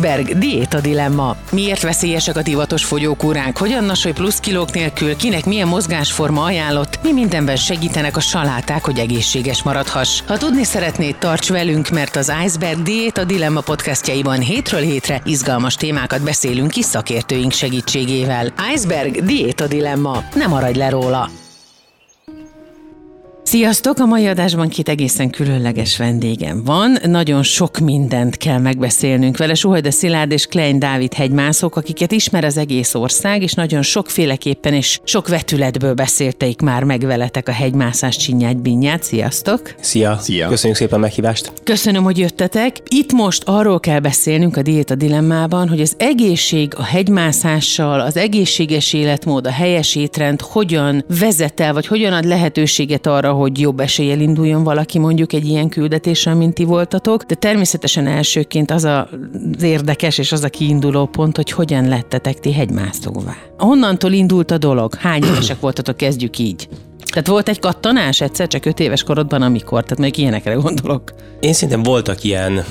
Iceberg diéta dilemma. Miért veszélyesek a divatos fogyókúrák? Hogyan nasolj plusz kilók nélkül? Kinek milyen mozgásforma ajánlott? Mi mindenben segítenek a saláták, hogy egészséges maradhass? Ha tudni szeretnéd, tarts velünk, mert az Iceberg diéta dilemma podcastjaiban hétről hétre izgalmas témákat beszélünk ki szakértőink segítségével. Iceberg diéta dilemma. Nem maradj le róla! Sziasztok! A mai adásban két egészen különleges vendégem van. Nagyon sok mindent kell megbeszélnünk vele. Suhajda Szilárd és Klein Dávid hegymászók, akiket ismer az egész ország, és nagyon sokféleképpen és sok vetületből beszélteik már meg veletek a hegymászás csinyát binyát. Sziasztok! Szia! Szia! Köszönjük szépen a meghívást! Köszönöm, hogy jöttetek. Itt most arról kell beszélnünk a diéta dilemmában, hogy az egészség a hegymászással, az egészséges életmód, a helyes étrend hogyan vezet el, vagy hogyan ad lehetőséget arra, hogy jobb eséllyel induljon valaki mondjuk egy ilyen küldetésre, mint ti voltatok, de természetesen elsőként az a, az érdekes és az a kiinduló pont, hogy hogyan lettetek ti hegymászóvá. Honnantól indult a dolog? Hány évesek voltatok? Kezdjük így. Tehát volt egy kattanás egyszer, csak öt éves korodban, amikor? Tehát még ilyenekre gondolok. Én szerintem voltak ilyen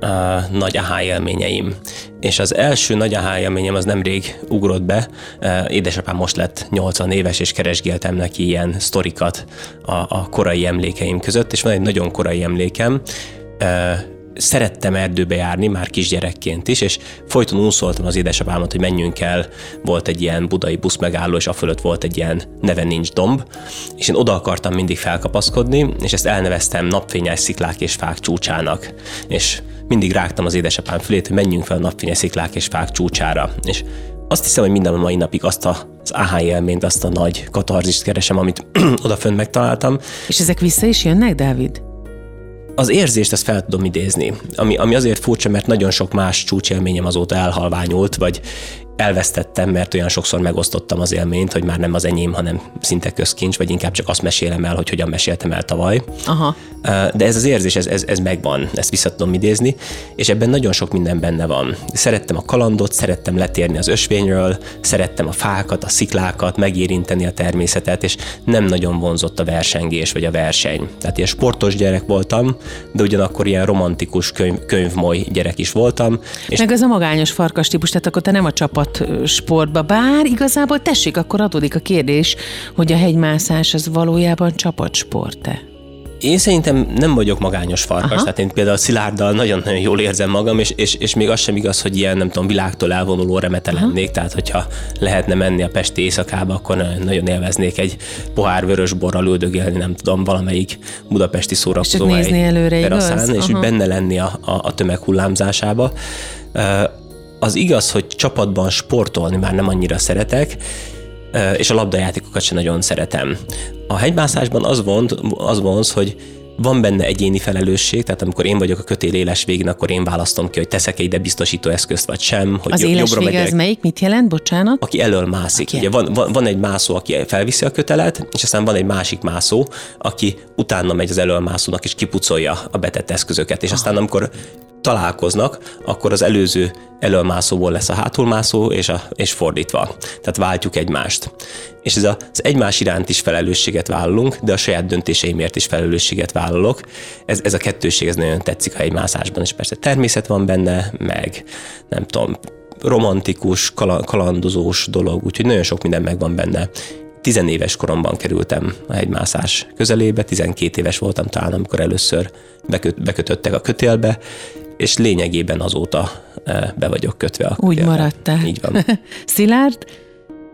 uh, nagy aha élményeim. És az első nagy aha élményem az nemrég ugrott be. Édesapám most lett 80 éves, és keresgéltem neki ilyen sztorikat a, a korai emlékeim között, és van egy nagyon korai emlékem, szerettem erdőbe járni, már kisgyerekként is, és folyton unszoltam az édesapámat, hogy menjünk el, volt egy ilyen budai busz megálló, és a fölött volt egy ilyen neve nincs domb, és én oda akartam mindig felkapaszkodni, és ezt elneveztem napfényes sziklák és fák csúcsának. És mindig rágtam az édesapám fülét, hogy menjünk fel a napfényes sziklák és fák csúcsára. És azt hiszem, hogy minden a mai napig azt a, az aha élményt, azt a nagy katarzist keresem, amit odafönt megtaláltam. És ezek vissza is jönnek, Dávid? Az érzést ezt fel tudom idézni, ami, ami azért furcsa, mert nagyon sok más csúcsélményem azóta elhalványult, vagy elvesztettem, mert olyan sokszor megosztottam az élményt, hogy már nem az enyém, hanem szinte közkincs, vagy inkább csak azt mesélem el, hogy hogyan meséltem el tavaly. Aha. De ez az érzés, ez, ez, ez megvan, ezt vissza tudom idézni, és ebben nagyon sok minden benne van. Szerettem a kalandot, szerettem letérni az ösvényről, szerettem a fákat, a sziklákat, megérinteni a természetet, és nem nagyon vonzott a versengés vagy a verseny. Tehát ilyen sportos gyerek voltam, de ugyanakkor ilyen romantikus könyv, könyvmoly gyerek is voltam. És Meg ez a magányos farkas típus, tehát akkor te nem a csapat sportba. Bár igazából tessék, akkor adódik a kérdés, hogy a hegymászás az valójában csapatsport-e? Én szerintem nem vagyok magányos farkas, Aha. tehát én például Szilárddal nagyon-nagyon jól érzem magam, és, és, és még az sem igaz, hogy ilyen, nem tudom, világtól elvonuló remete Aha. lennék, tehát hogyha lehetne menni a Pesti éjszakába, akkor nagyon élveznék egy pohár vörös borral üldögélni, nem tudom, valamelyik budapesti szórakozó teraszán, és úgy benne lenni a, a, a tömeg hullámzásába az igaz, hogy csapatban sportolni már nem annyira szeretek, és a labdajátékokat sem nagyon szeretem. A hegymászásban az, vont, az vonz, hogy van benne egyéni felelősség, tehát amikor én vagyok a kötél éles végén, akkor én választom ki, hogy teszek ide biztosító eszközt, vagy sem. Hogy az éles jobbra vége, ez melyik? Mit jelent? Bocsánat? Aki elől mászik. Aki Ugye van, van, van, egy mászó, aki felviszi a kötelet, és aztán van egy másik mászó, aki utána megy az elől mászónak, és kipucolja a betett eszközöket. És aztán amikor találkoznak, akkor az előző elölmászóból lesz a hátulmászó, és, a, és fordítva. Tehát váltjuk egymást. És ez az egymás iránt is felelősséget vállalunk, de a saját döntéseimért is felelősséget vállalok. Ez, ez a kettőség, ez nagyon tetszik a egymászásban, és persze természet van benne, meg nem tudom, romantikus, kalandozós dolog, úgyhogy nagyon sok minden megvan benne. Tizenéves koromban kerültem a hegymászás közelébe, 12 éves voltam talán, amikor először beköt, bekötöttek a kötélbe, és lényegében azóta e, be vagyok kötve a Úgy maradtál. Így van. Szilárd?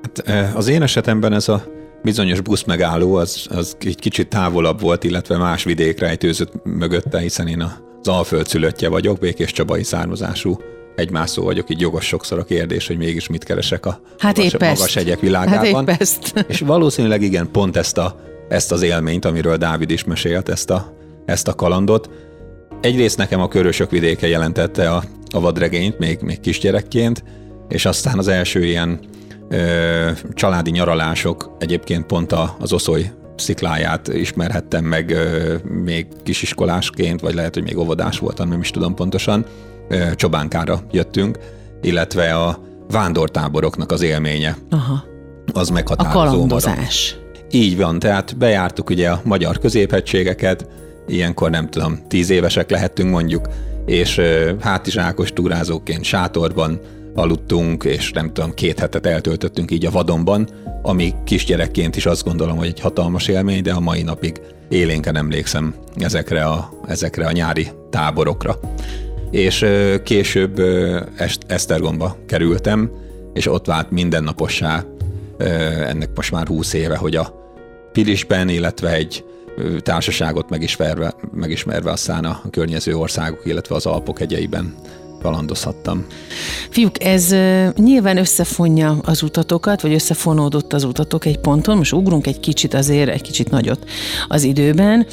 Hát e, az én esetemben ez a bizonyos busz megálló az, az egy kicsit távolabb volt, illetve más vidékre ejtőzött mögötte, hiszen én az Alföld szülöttje vagyok, Békés Csabai származású egymászó vagyok, így jogos sokszor a kérdés, hogy mégis mit keresek a hát magas, magas hegyek világában. Hát épp ezt. És valószínűleg igen, pont ezt, a, ezt az élményt, amiről Dávid is mesélt, ezt a, ezt a kalandot, egyrészt nekem a körösök vidéke jelentette a, a vadregényt, még, még kisgyerekként, és aztán az első ilyen ö, családi nyaralások egyébként pont a, az Oszoly szikláját ismerhettem meg ö, még kisiskolásként, vagy lehet, hogy még óvodás voltam, nem is tudom pontosan. Ö, Csobánkára jöttünk, illetve a vándortáboroknak az élménye. Aha. Az meghatározó. A kalandozás. Marad. Így van, tehát bejártuk ugye a magyar középhegységeket, ilyenkor nem tudom, tíz évesek lehettünk mondjuk, és hátizsákos túrázóként sátorban aludtunk, és nem tudom, két hetet eltöltöttünk így a vadonban, ami kisgyerekként is azt gondolom, hogy egy hatalmas élmény, de a mai napig élénken emlékszem ezekre a, ezekre a nyári táborokra. És később Esztergomba kerültem, és ott vált mindennapossá ennek most már húsz éve, hogy a Pilisben, illetve egy társaságot megismerve, megismerve aztán a környező országok, illetve az Alpok hegyeiben kalandozhattam. Fiúk, ez nyilván összefonja az utatokat, vagy összefonódott az utatok egy ponton, most ugrunk egy kicsit azért, egy kicsit nagyot az időben,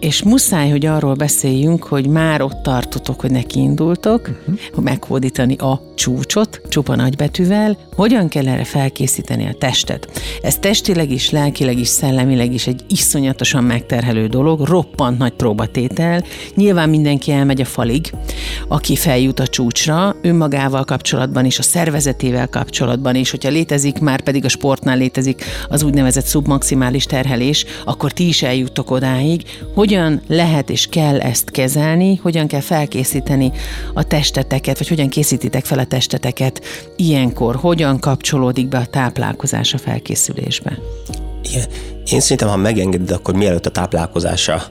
és muszáj, hogy arról beszéljünk, hogy már ott tartotok, hogy neki indultok, uh-huh. hogy meghódítani a csúcsot, csupa nagybetűvel, hogyan kell erre felkészíteni a testet. Ez testileg is, lelkileg is, szellemileg is egy iszonyatosan megterhelő dolog, roppant nagy próbatétel. Nyilván mindenki elmegy a falig, aki feljut a csúcsra, önmagával kapcsolatban is, a szervezetével kapcsolatban is, hogyha létezik, már pedig a sportnál létezik az úgynevezett szubmaximális terhelés, akkor ti is eljuttok odáig, hogyan lehet és kell ezt kezelni, hogyan kell felkészíteni a testeteket, vagy hogyan készítitek fel a testeteket ilyenkor, hogyan kapcsolódik be a táplálkozás a felkészülésbe? Igen. Én szerintem, ha megengeded, akkor mielőtt a táplálkozásra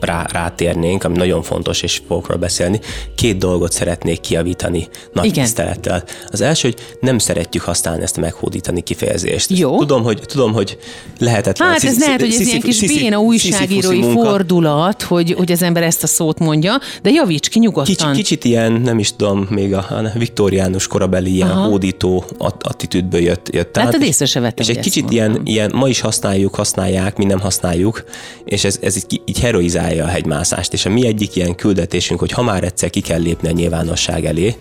rá, rátérnénk, ami nagyon fontos, és fogok beszélni, két dolgot szeretnék kiavítani nagy Igen. tisztelettel. Az első, hogy nem szeretjük használni ezt a meghódítani kifejezést. Jó. Tudom, hogy, tudom, hogy lehetetlen. Hát ez lehet, hogy ez ilyen kis béna újságírói fordulat, hogy, hogy az ember ezt a szót mondja, de javíts ki nyugodtan. Kicsit, kicsit ilyen, nem is tudom, még a, a viktoriánus korabeli ilyen Aha. hódító attitűdből jött, jött Hát észre se vettem, És egy kicsit ilyen, ilyen, ma is használjuk, használják, mi nem használjuk, és ez, ez így, így heroizálja a hegymászást. És a mi egyik ilyen küldetésünk, hogy ha már egyszer ki kell lépni a nyilvánosság elé,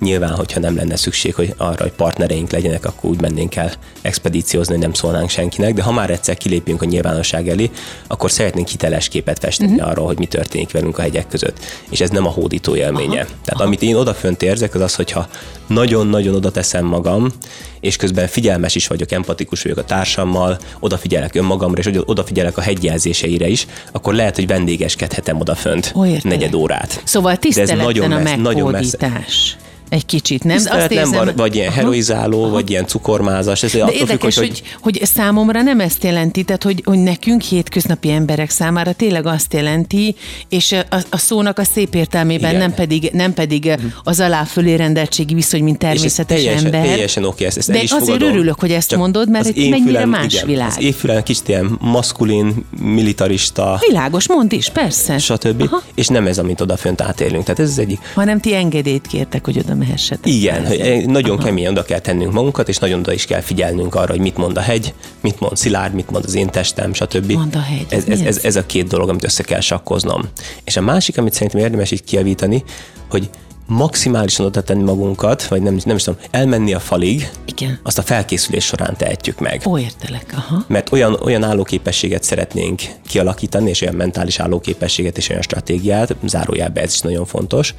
Nyilván, hogyha nem lenne szükség hogy arra, hogy partnereink legyenek, akkor úgy mennénk el expedíciózni, hogy nem szólnánk senkinek, de ha már egyszer kilépünk a nyilvánosság elé, akkor szeretnénk hiteles képet festeni uh-huh. arról, hogy mi történik velünk a hegyek között. És ez nem a hódító élménye. Aha. Tehát Aha. amit én odafönt érzek, az az, hogyha nagyon-nagyon oda teszem magam, és közben figyelmes is vagyok, empatikus vagyok a társammal, odafigyelek önmagamra, és odafigyelek a hegyjelzéseire is, akkor lehet, hogy vendégeskedhetem odafönt negyed órát. Szóval tiszteletlen ez nagyon a messze, nagyon messze. Egy kicsit, nem? Azt nem érzem, vagy, vagy ilyen heroizáló, aha. vagy ilyen cukormázas. Ez De érdekes, függ, hogy, hogy, hogy számomra nem ezt jelenti, tehát hogy, hogy nekünk hétköznapi emberek számára tényleg azt jelenti, és a, a szónak a szép értelmében nem pedig, nem pedig mhm. az alá fölé rendeltségi viszony, mint természetes teljesen, ember. Teljesen oké, ezt, ezt De azért fogadom. örülök, hogy ezt Csak mondod, mert egy mennyire más igen, világ. Az évfülem kicsit ilyen maszkulin, militarista. Világos, mond is, persze. Stb. Aha. És nem ez, amit odafönt átélünk. Tehát ez az egyik. Hanem ti engedélyt kértek, hogy oda mehessetek. Igen, nagyon Aha. keményen oda kell tennünk magunkat, és nagyon oda is kell figyelnünk arra, hogy mit mond a hegy, mit mond Szilárd, mit mond az én testem, stb. Mond a hegy. Ez, ez, ez, ez a két dolog, amit össze kell sakkoznom. És a másik, amit szerintem érdemes így kiavítani, hogy maximálisan oda tenni magunkat, vagy nem, nem is tudom, elmenni a falig, Igen. azt a felkészülés során tehetjük meg. Ó, értelek, aha. Mert olyan, olyan állóképességet szeretnénk kialakítani, és olyan mentális állóképességet, és olyan stratégiát, zárójelben ez is nagyon fontos,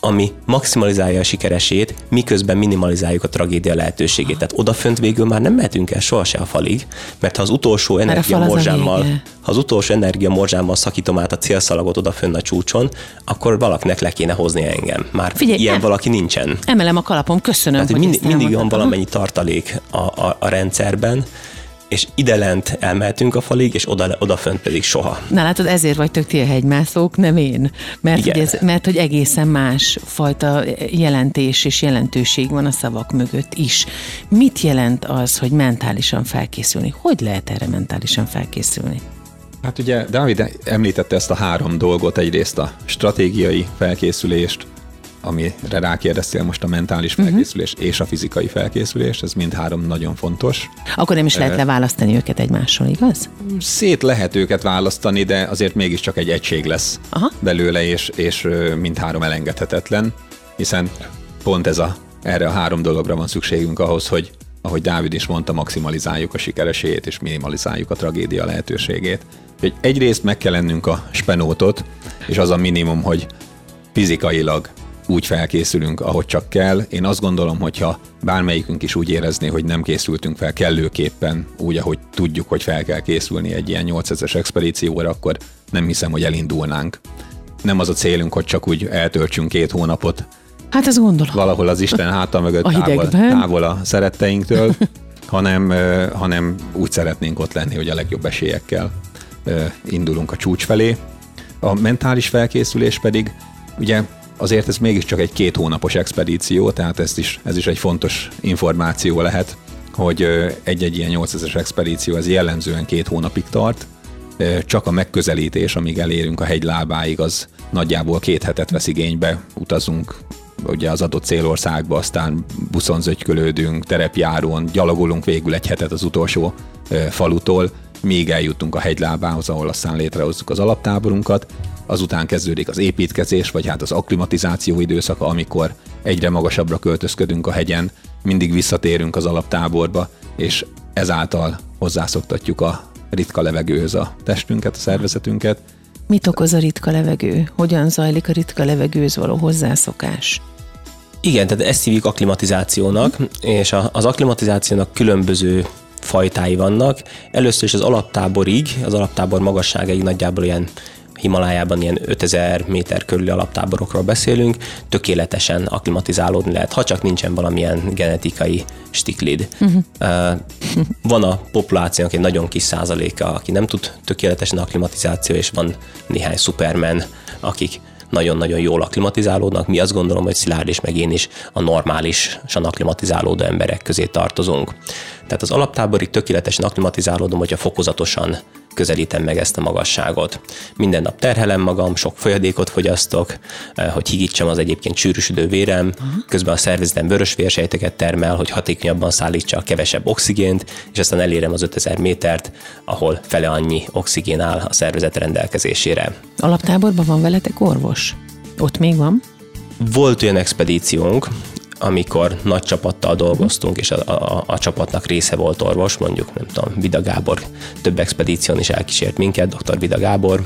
ami maximalizálja a sikeresét, miközben minimalizáljuk a tragédia lehetőségét. Tehát odafönt végül már nem mehetünk el sohasem a falig, mert ha az utolsó energiamorzsámmal, ha az utolsó energiamorzsámmal szakítom át a célszalagot odafönn a csúcson, akkor valakinek le kéne hozni engem. Már Figyelj, ilyen em- valaki nincsen. Emelem a kalapom, köszönöm. Tehát, hogy mindig, mindig van valamennyi tartalék a, a, a rendszerben, és ide lent elmehetünk a falig, és oda, odafönt pedig soha. Na látod, ezért vagytok ti a hegymászók, nem én. Mert, hogy, ez, mert hogy egészen más fajta jelentés és jelentőség van a szavak mögött is. Mit jelent az, hogy mentálisan felkészülni? Hogy lehet erre mentálisan felkészülni? Hát ugye Dávid említette ezt a három dolgot, egyrészt a stratégiai felkészülést, amire rákérdeztél most a mentális mhm. felkészülés uh-huh. és a fizikai felkészülés, ez mind három nagyon fontos. Akkor nem is lehet leválasztani őket egymásról, igaz? Szét lehet őket választani, de azért mégiscsak egy egység lesz Aha. belőle, és, és mind három elengedhetetlen, hiszen pont ez a, erre a három dologra van szükségünk ahhoz, hogy ahogy Dávid is mondta, maximalizáljuk a sikeresét és minimalizáljuk a tragédia lehetőségét. Hogy egyrészt meg kell lennünk a spenótot, és az a minimum, hogy fizikailag úgy felkészülünk, ahogy csak kell. Én azt gondolom, hogyha bármelyikünk is úgy érezné, hogy nem készültünk fel kellőképpen, úgy, ahogy tudjuk, hogy fel kell készülni egy ilyen 8000-es expedícióra, akkor nem hiszem, hogy elindulnánk. nem az a célunk, hogy csak úgy eltöltsünk két hónapot Hát ez gondolom. Valahol az Isten háta mögött a távol, távol a szeretteinktől, hanem, hanem úgy szeretnénk ott lenni, hogy a legjobb esélyekkel indulunk a csúcs felé. A mentális felkészülés pedig, ugye azért ez mégiscsak egy két hónapos expedíció, tehát ez is, ez is egy fontos információ lehet, hogy egy-egy ilyen 8000-es expedíció ez jellemzően két hónapig tart, csak a megközelítés, amíg elérünk a hegy lábáig, az nagyjából két hetet vesz igénybe, utazunk ugye az adott célországba, aztán buszon zögykölődünk, terepjáron, gyalogolunk végül egy hetet az utolsó falutól, még eljutunk a hegylábához, ahol aztán létrehozzuk az alaptáborunkat. Azután kezdődik az építkezés, vagy hát az akklimatizáció időszaka, amikor egyre magasabbra költözködünk a hegyen, mindig visszatérünk az alaptáborba, és ezáltal hozzászoktatjuk a ritka levegőhöz a testünket, a szervezetünket. Mit okoz a ritka levegő? Hogyan zajlik a ritka levegőhöz való hozzászokás? Igen, tehát ezt hívjuk akklimatizációnak, és az akklimatizációnak különböző fajtái vannak. Először is az alaptáborig, az alaptábor magasságaig nagyjából ilyen Himalájában ilyen 5000 méter körüli alaptáborokról beszélünk, tökéletesen aklimatizálódni lehet, ha csak nincsen valamilyen genetikai stiklid. Uh-huh. Van a populációnak egy nagyon kis százaléka, aki nem tud tökéletesen aklimatizáció, és van néhány szupermen, akik nagyon-nagyon jól aklimatizálódnak. Mi azt gondolom, hogy Szilárd és meg én is a normálisan aklimatizálódó emberek közé tartozunk. Tehát az alaptáborig tökéletesen aklimatizálódom, hogyha fokozatosan közelítem meg ezt a magasságot. Minden nap terhelem magam, sok folyadékot fogyasztok, eh, hogy higítsam az egyébként sűrűsödő vérem, közben a szervezetem vörös vérsejteket termel, hogy hatékonyabban szállítsa a kevesebb oxigént, és aztán elérem az 5000 métert, ahol fele annyi oxigén áll a szervezet rendelkezésére. Alaptáborban van veletek orvos? Ott még van? Volt olyan expedíciónk, amikor nagy csapattal dolgoztunk, és a, a, a csapatnak része volt orvos, mondjuk nem tudom, Vida Gábor több expedíción is elkísért minket, dr. Vida Gábor,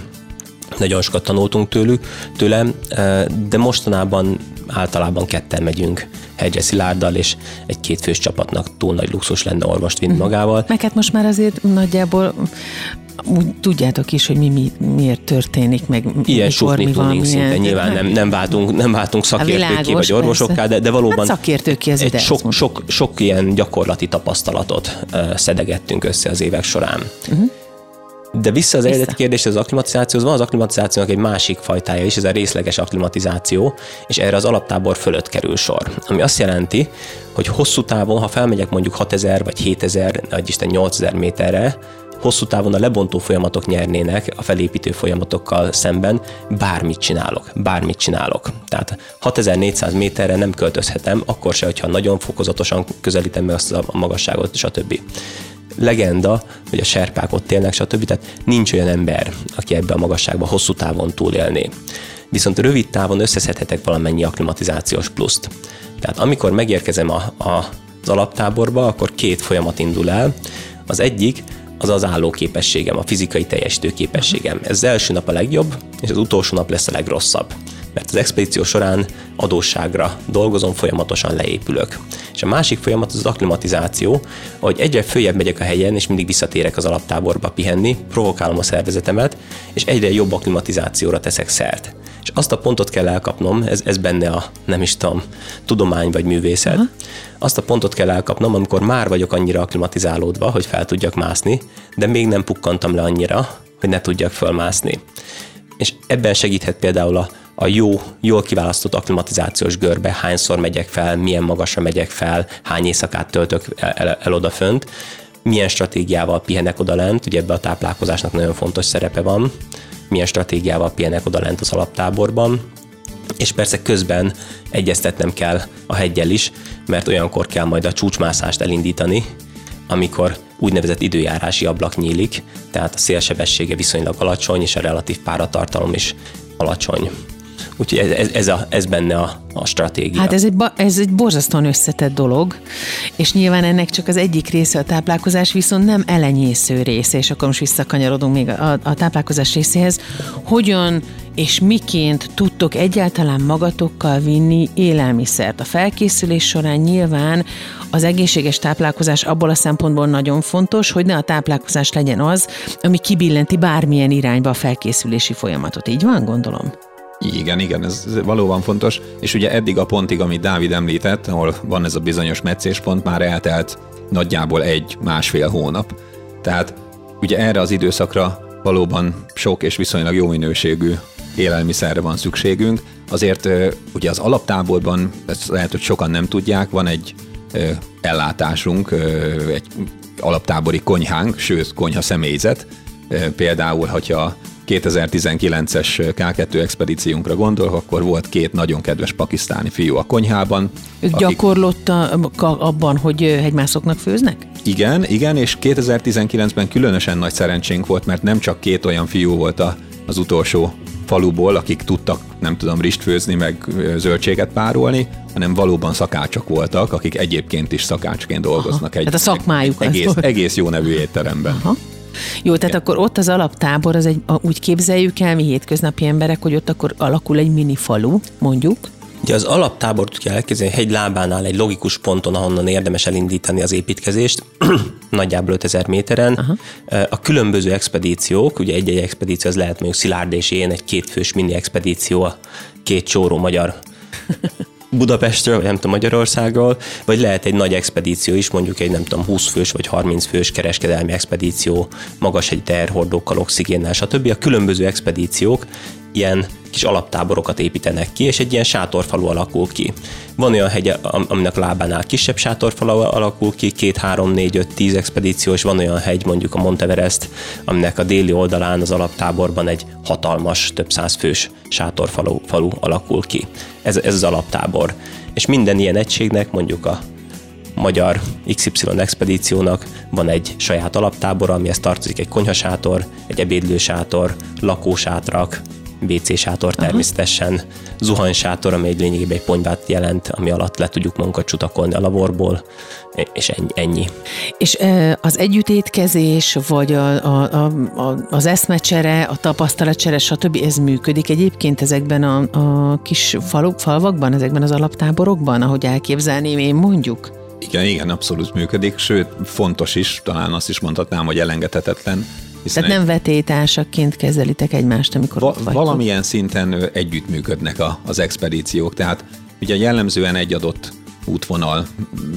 nagyon sokat tanultunk tőlük, tőle, de mostanában általában ketten megyünk hegyre Szilárddal, és egy kétfős csapatnak túl nagy luxus lenne orvost vinni mhm. magával. Meg hát most már azért nagyjából úgy tudjátok is, hogy mi, mi miért történik, meg Ilyen mikor mi van. Ilyen, szinte nyilván nem, nem, váltunk, nem váltunk szakértőké vagy orvosokká, de, de valóban hát szakértőké az egy sok, sok, sok ilyen gyakorlati tapasztalatot uh, szedegettünk össze az évek során. Uh-huh. De vissza az eredeti kérdés, az akklimatizációhoz van az akklimatizációnak egy másik fajtája is, ez a részleges akklimatizáció, és erre az alaptábor fölött kerül sor. Ami azt jelenti, hogy hosszú távon, ha felmegyek mondjuk 6000 vagy 7000, vagy Isten 8000 méterre, hosszú távon a lebontó folyamatok nyernének a felépítő folyamatokkal szemben, bármit csinálok, bármit csinálok. Tehát 6400 méterre nem költözhetem, akkor se, hogyha nagyon fokozatosan közelítem meg azt a magasságot, stb legenda, hogy a serpák ott élnek, stb. Tehát nincs olyan ember, aki ebbe a magasságba hosszú távon túlélné. Viszont rövid távon összeszedhetek valamennyi akklimatizációs pluszt. Tehát amikor megérkezem a, a, az alaptáborba, akkor két folyamat indul el. Az egyik, az az állóképességem, a fizikai teljesítő képességem. Ez az első nap a legjobb, és az utolsó nap lesz a legrosszabb. Mert az expedíció során adósságra dolgozom, folyamatosan leépülök. És a másik folyamat az, az akklimatizáció, hogy egyre följebb megyek a helyen, és mindig visszatérek az alaptáborba pihenni, provokálom a szervezetemet, és egyre jobb akklimatizációra teszek szert. Azt a pontot kell elkapnom, ez, ez benne a, nem is tudom, tudomány vagy művészet, Aha. azt a pontot kell elkapnom, amikor már vagyok annyira akklimatizálódva, hogy fel tudjak mászni, de még nem pukkantam le annyira, hogy ne tudjak fölmászni. És ebben segíthet például a, a jó, jól kiválasztott akklimatizációs görbe, hányszor megyek fel, milyen magasra megyek fel, hány éjszakát töltök el, el, el odafönt, milyen stratégiával pihenek oda lent, ugye ebbe a táplálkozásnak nagyon fontos szerepe van, milyen stratégiával pihenek oda lent az alaptáborban, és persze közben egyeztetnem kell a hegyel is, mert olyankor kell majd a csúcsmászást elindítani, amikor úgynevezett időjárási ablak nyílik, tehát a szélsebessége viszonylag alacsony, és a relatív páratartalom is alacsony. Úgyhogy ez, ez, ez, a, ez benne a, a stratégia. Hát ez egy, ez egy borzasztóan összetett dolog, és nyilván ennek csak az egyik része a táplálkozás, viszont nem elenyésző része, és akkor most visszakanyarodunk még a, a táplálkozás részéhez. Hogyan és miként tudtok egyáltalán magatokkal vinni élelmiszert? A felkészülés során nyilván az egészséges táplálkozás abból a szempontból nagyon fontos, hogy ne a táplálkozás legyen az, ami kibillenti bármilyen irányba a felkészülési folyamatot. Így van, gondolom? Igen, igen, ez valóban fontos. És ugye eddig a pontig, amit Dávid említett, ahol van ez a bizonyos meccéspont, már eltelt nagyjából egy-másfél hónap. Tehát ugye erre az időszakra valóban sok és viszonylag jó minőségű élelmiszerre van szükségünk. Azért ugye az alaptáborban, ezt lehet, hogy sokan nem tudják, van egy ellátásunk, egy alaptábori konyhánk, sőt konyha személyzet. Például, hogyha 2019-es K2 expedíciónkra gondolok, akkor volt két nagyon kedves pakisztáni fiú a konyhában. Ők akik... gyakorlottak abban, hogy hegymászoknak főznek? Igen, igen, és 2019-ben különösen nagy szerencsénk volt, mert nem csak két olyan fiú volt a, az utolsó faluból, akik tudtak, nem tudom, rist főzni, meg zöldséget párolni, hanem valóban szakácsok voltak, akik egyébként is szakácsként dolgoznak. Aha, egy, tehát a szakmájuk egy, egész, egész jó nevű étteremben. Aha. Jó, tehát Igen. akkor ott az alaptábor, az egy, úgy képzeljük el mi hétköznapi emberek, hogy ott akkor alakul egy mini falu, mondjuk, Ugye az alaptábort kell elképzelni hegy lábánál egy logikus ponton, ahonnan érdemes elindítani az építkezést, nagyjából 5000 méteren. Aha. A különböző expedíciók, ugye egy-egy expedíció az lehet mondjuk Szilárd és én, egy kétfős mini expedíció a két csóró magyar Budapestről, vagy nem tudom, Magyarországról, vagy lehet egy nagy expedíció is, mondjuk egy nem tudom, 20 fős vagy 30 fős kereskedelmi expedíció, magas egy terhordókkal, oxigénnel, stb. A különböző expedíciók ilyen kis alaptáborokat építenek ki, és egy ilyen sátorfalu alakul ki. Van olyan hegy, aminek lábánál kisebb sátorfalu alakul ki, két, három, négy, öt, tíz expedíció, és van olyan hegy, mondjuk a Monteverest, aminek a déli oldalán az alaptáborban egy hatalmas, több száz fős sátorfalu falu alakul ki. Ez, ez az alaptábor. És minden ilyen egységnek mondjuk a magyar XY expedíciónak van egy saját alaptábora, amihez tartozik egy konyhasátor, egy ebédlősátor, lakósátrak, WC sátor természetesen, Aha. zuhanysátor, ami egy lényegében egy ponyvát jelent, ami alatt le tudjuk magunkat csutakolni a laborból, és ennyi. ennyi. És az együttétkezés, vagy a, a, a, az eszmecsere, a tapasztalatcsere, stb. ez működik egyébként ezekben a, a kis faluk, falvakban, ezekben az alaptáborokban, ahogy elképzelném én mondjuk? Igen, igen, abszolút működik, sőt, fontos is, talán azt is mondhatnám, hogy elengedhetetlen, hiszen Tehát nem vetétársaként kezelitek egymást, amikor va- Valamilyen szinten együttműködnek a, az expedíciók, tehát ugye jellemzően egy adott útvonal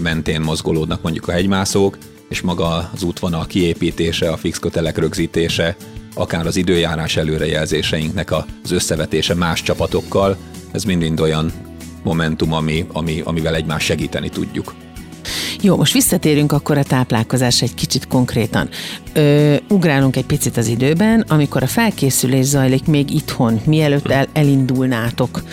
mentén mozgolódnak mondjuk a hegymászók, és maga az útvonal kiépítése, a fix kötelek rögzítése, akár az időjárás előrejelzéseinknek az összevetése más csapatokkal, ez mind-mind olyan momentum, ami, ami, amivel egymást segíteni tudjuk. Jó, most visszatérünk akkor a táplálkozás egy kicsit konkrétan. Ö, ugrálunk egy picit az időben, amikor a felkészülés zajlik még itthon, mielőtt el, elindulnátok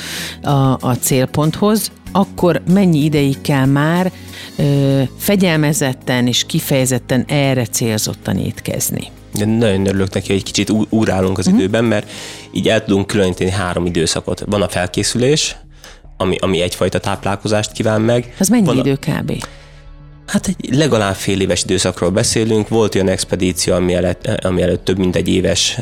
a, a célponthoz, akkor mennyi ideig kell már ö, fegyelmezetten és kifejezetten erre célzottan étkezni? De nagyon örülök neki, hogy egy kicsit úrálunk az uh-huh. időben, mert így el tudunk különíteni három időszakot. Van a felkészülés, ami, ami egyfajta táplálkozást kíván meg. Az mennyi Van idő kb? Hát egy legalább fél éves időszakról beszélünk. Volt olyan expedíció, ami előtt, ami előtt több mint egy éves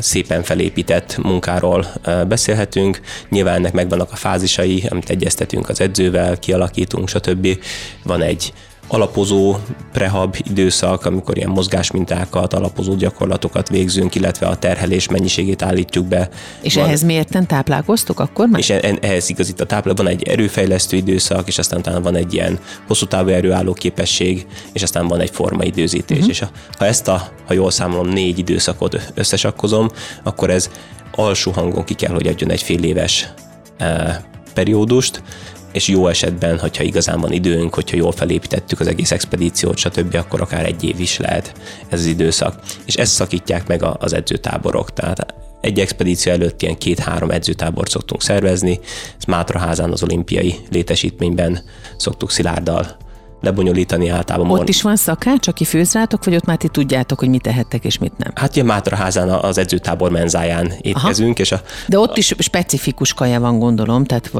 szépen felépített munkáról beszélhetünk. Nyilván ennek megvannak a fázisai, amit egyeztetünk az edzővel, kialakítunk, stb. Van egy alapozó prehab időszak, amikor ilyen mozgásmintákat, alapozó gyakorlatokat végzünk, illetve a terhelés mennyiségét állítjuk be. És van, ehhez miért táplálkoztok akkor már? És e- ehhez igazít a táplál, van egy erőfejlesztő időszak, és aztán utána van egy ilyen hosszú távú erőálló képesség, és aztán van egy formaidőzítés. Uh-huh. És a, ha ezt a, ha jól számolom, négy időszakot összesakkozom, akkor ez alsó hangon ki kell, hogy adjon egy fél éves e, periódust, és jó esetben, hogyha igazán van időnk, hogyha jól felépítettük az egész expedíciót, stb., akkor akár egy év is lehet ez az időszak. És ezt szakítják meg az edzőtáborok. Tehát egy expedíció előtt ilyen két-három edzőtábort szoktunk szervezni, ezt Mátraházán az olimpiai létesítményben szoktuk Szilárddal lebonyolítani általában. Ott is van szakács, aki főz rátok, vagy ott már ti tudjátok, hogy mit tehettek és mit nem? Hát ilyen Mátraházán az edzőtábor menzáján étkezünk. És a, De ott is specifikus kaja van, gondolom, tehát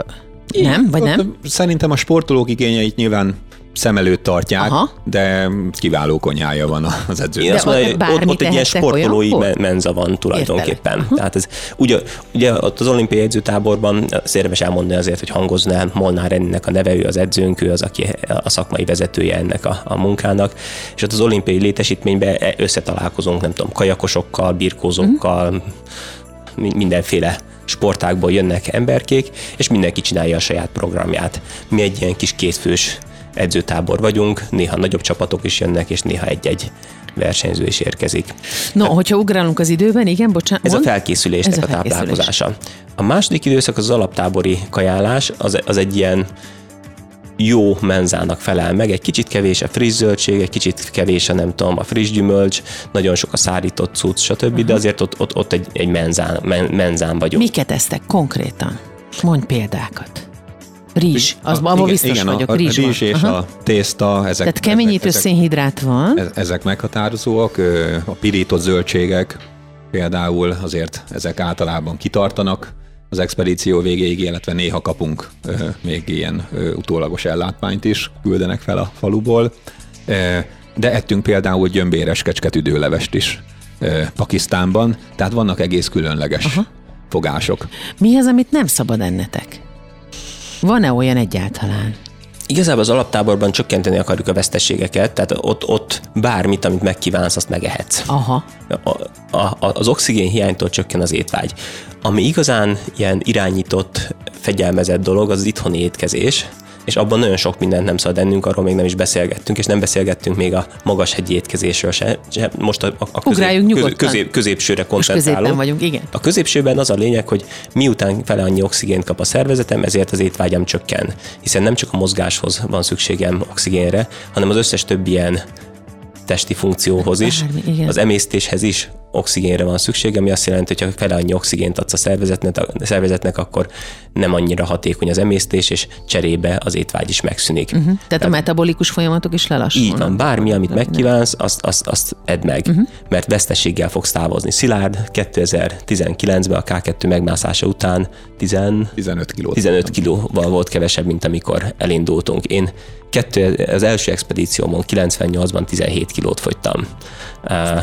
nem? Vagy nem? Szerintem a sportolók igényeit nyilván szem előtt tartják, Aha. de kiváló konyhája van az edzőnek. Én azt mondom, ott, ott egy ilyen sportolói olyan? menza van tulajdonképpen. Értelek. Tehát ez, ugye, ugye ott az olimpiai edzőtáborban érdemes elmondani azért, hogy hangoznál Molnár ennek a neve, ő az edzőnk, ő az, aki a szakmai vezetője ennek a, a munkának, és ott az olimpiai létesítményben összetalálkozunk, nem tudom, kajakosokkal, birkózókkal, uh-huh. mindenféle sportákból jönnek emberkék, és mindenki csinálja a saját programját. Mi egy ilyen kis kétfős edzőtábor vagyunk, néha nagyobb csapatok is jönnek, és néha egy-egy versenyző is érkezik. No, hát, hogyha ugrálunk az időben, igen, bocsánat. Ez mond? a felkészülésnek ez a, a táplálkozása. A második időszak az, az alaptábori kajálás, az, az egy ilyen jó menzának felel meg. Egy kicsit kevés a friss zöldség, egy kicsit kevés a nem tudom, a friss gyümölcs, nagyon sok a szárított cucc, stb., uh-huh. de azért ott, ott, ott egy, egy menzán, men, menzán vagyunk. Miket esztek konkrétan? Mondj példákat. Rizs, az a, abban biztos igen, vagyok. A, a rizs, rizs és Aha. a tészta, ezek... Tehát keményítő ezek, szénhidrát van. Ezek meghatározóak, a pirított zöldségek például azért ezek általában kitartanak az expedíció végéig, illetve néha kapunk még ilyen utólagos ellátmányt is, küldenek fel a faluból. De ettünk például gyömbéres kecsketüdőlevest is Pakisztánban, tehát vannak egész különleges Aha. fogások. Mi az, amit nem szabad ennetek? Van-e olyan egyáltalán? Igazából az alaptáborban csökkenteni akarjuk a veszteségeket, tehát ott, ott bármit, amit megkívánsz, azt megehetsz. Aha. A, a, az oxigén hiánytól csökken az étvágy. Ami igazán ilyen irányított, fegyelmezett dolog, az az itthoni étkezés, és abban nagyon sok mindent nem szabad ennünk, arról még nem is beszélgettünk, és nem beszélgettünk még a magas hegyi étkezésről se. se most a, a közép, közép, közép, középsőre koncentrálunk. vagyunk, igen. A középsőben az a lényeg, hogy miután fele annyi oxigént kap a szervezetem, ezért az étvágyam csökken. Hiszen nem csak a mozgáshoz van szükségem oxigénre, hanem az összes többi ilyen testi funkcióhoz is, Bármi, az emésztéshez is oxigénre van szükség, ami azt jelenti, hogy ha fele annyi oxigént adsz a szervezetnek, a szervezetnek, akkor nem annyira hatékony az emésztés, és cserébe az étvágy is megszűnik. Uh-huh. Tehát, Tehát a metabolikus folyamatok is lelassulnak. Így van, bármi, amit megkívánsz, azt, azt, azt edd meg, uh-huh. mert veszteséggel fogsz távozni. Szilárd 2019-ben a K2 megmászása után 10, 15 kiló. 15 kilóval volt kevesebb, mint amikor elindultunk. Én kettő, az első expedíciómon 98-ban 17 kilót fogytam. Uh,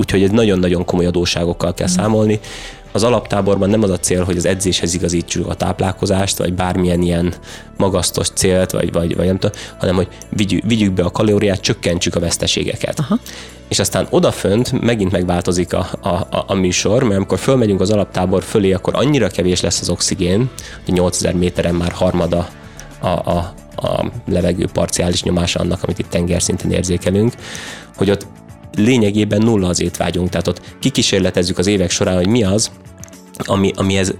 úgyhogy ez nagyon-nagyon komoly adóságokkal kell mm. számolni. Az alaptáborban nem az a cél, hogy az edzéshez igazítsuk a táplálkozást, vagy bármilyen ilyen magasztos célt, vagy, vagy, vagy nem tudom, hanem hogy vigyük, vigyük be a kalóriát, csökkentsük a veszteségeket. Aha. És aztán odafönt megint megváltozik a, a, a, a műsor, mert amikor fölmegyünk az alaptábor fölé, akkor annyira kevés lesz az oxigén, hogy 8000 méteren már harmada a, a, a levegő parciális nyomása annak, amit itt tengerszinten érzékelünk, hogy ott lényegében nulla az étvágyunk, tehát ott kikísérletezzük az évek során, hogy mi az, ami, amihez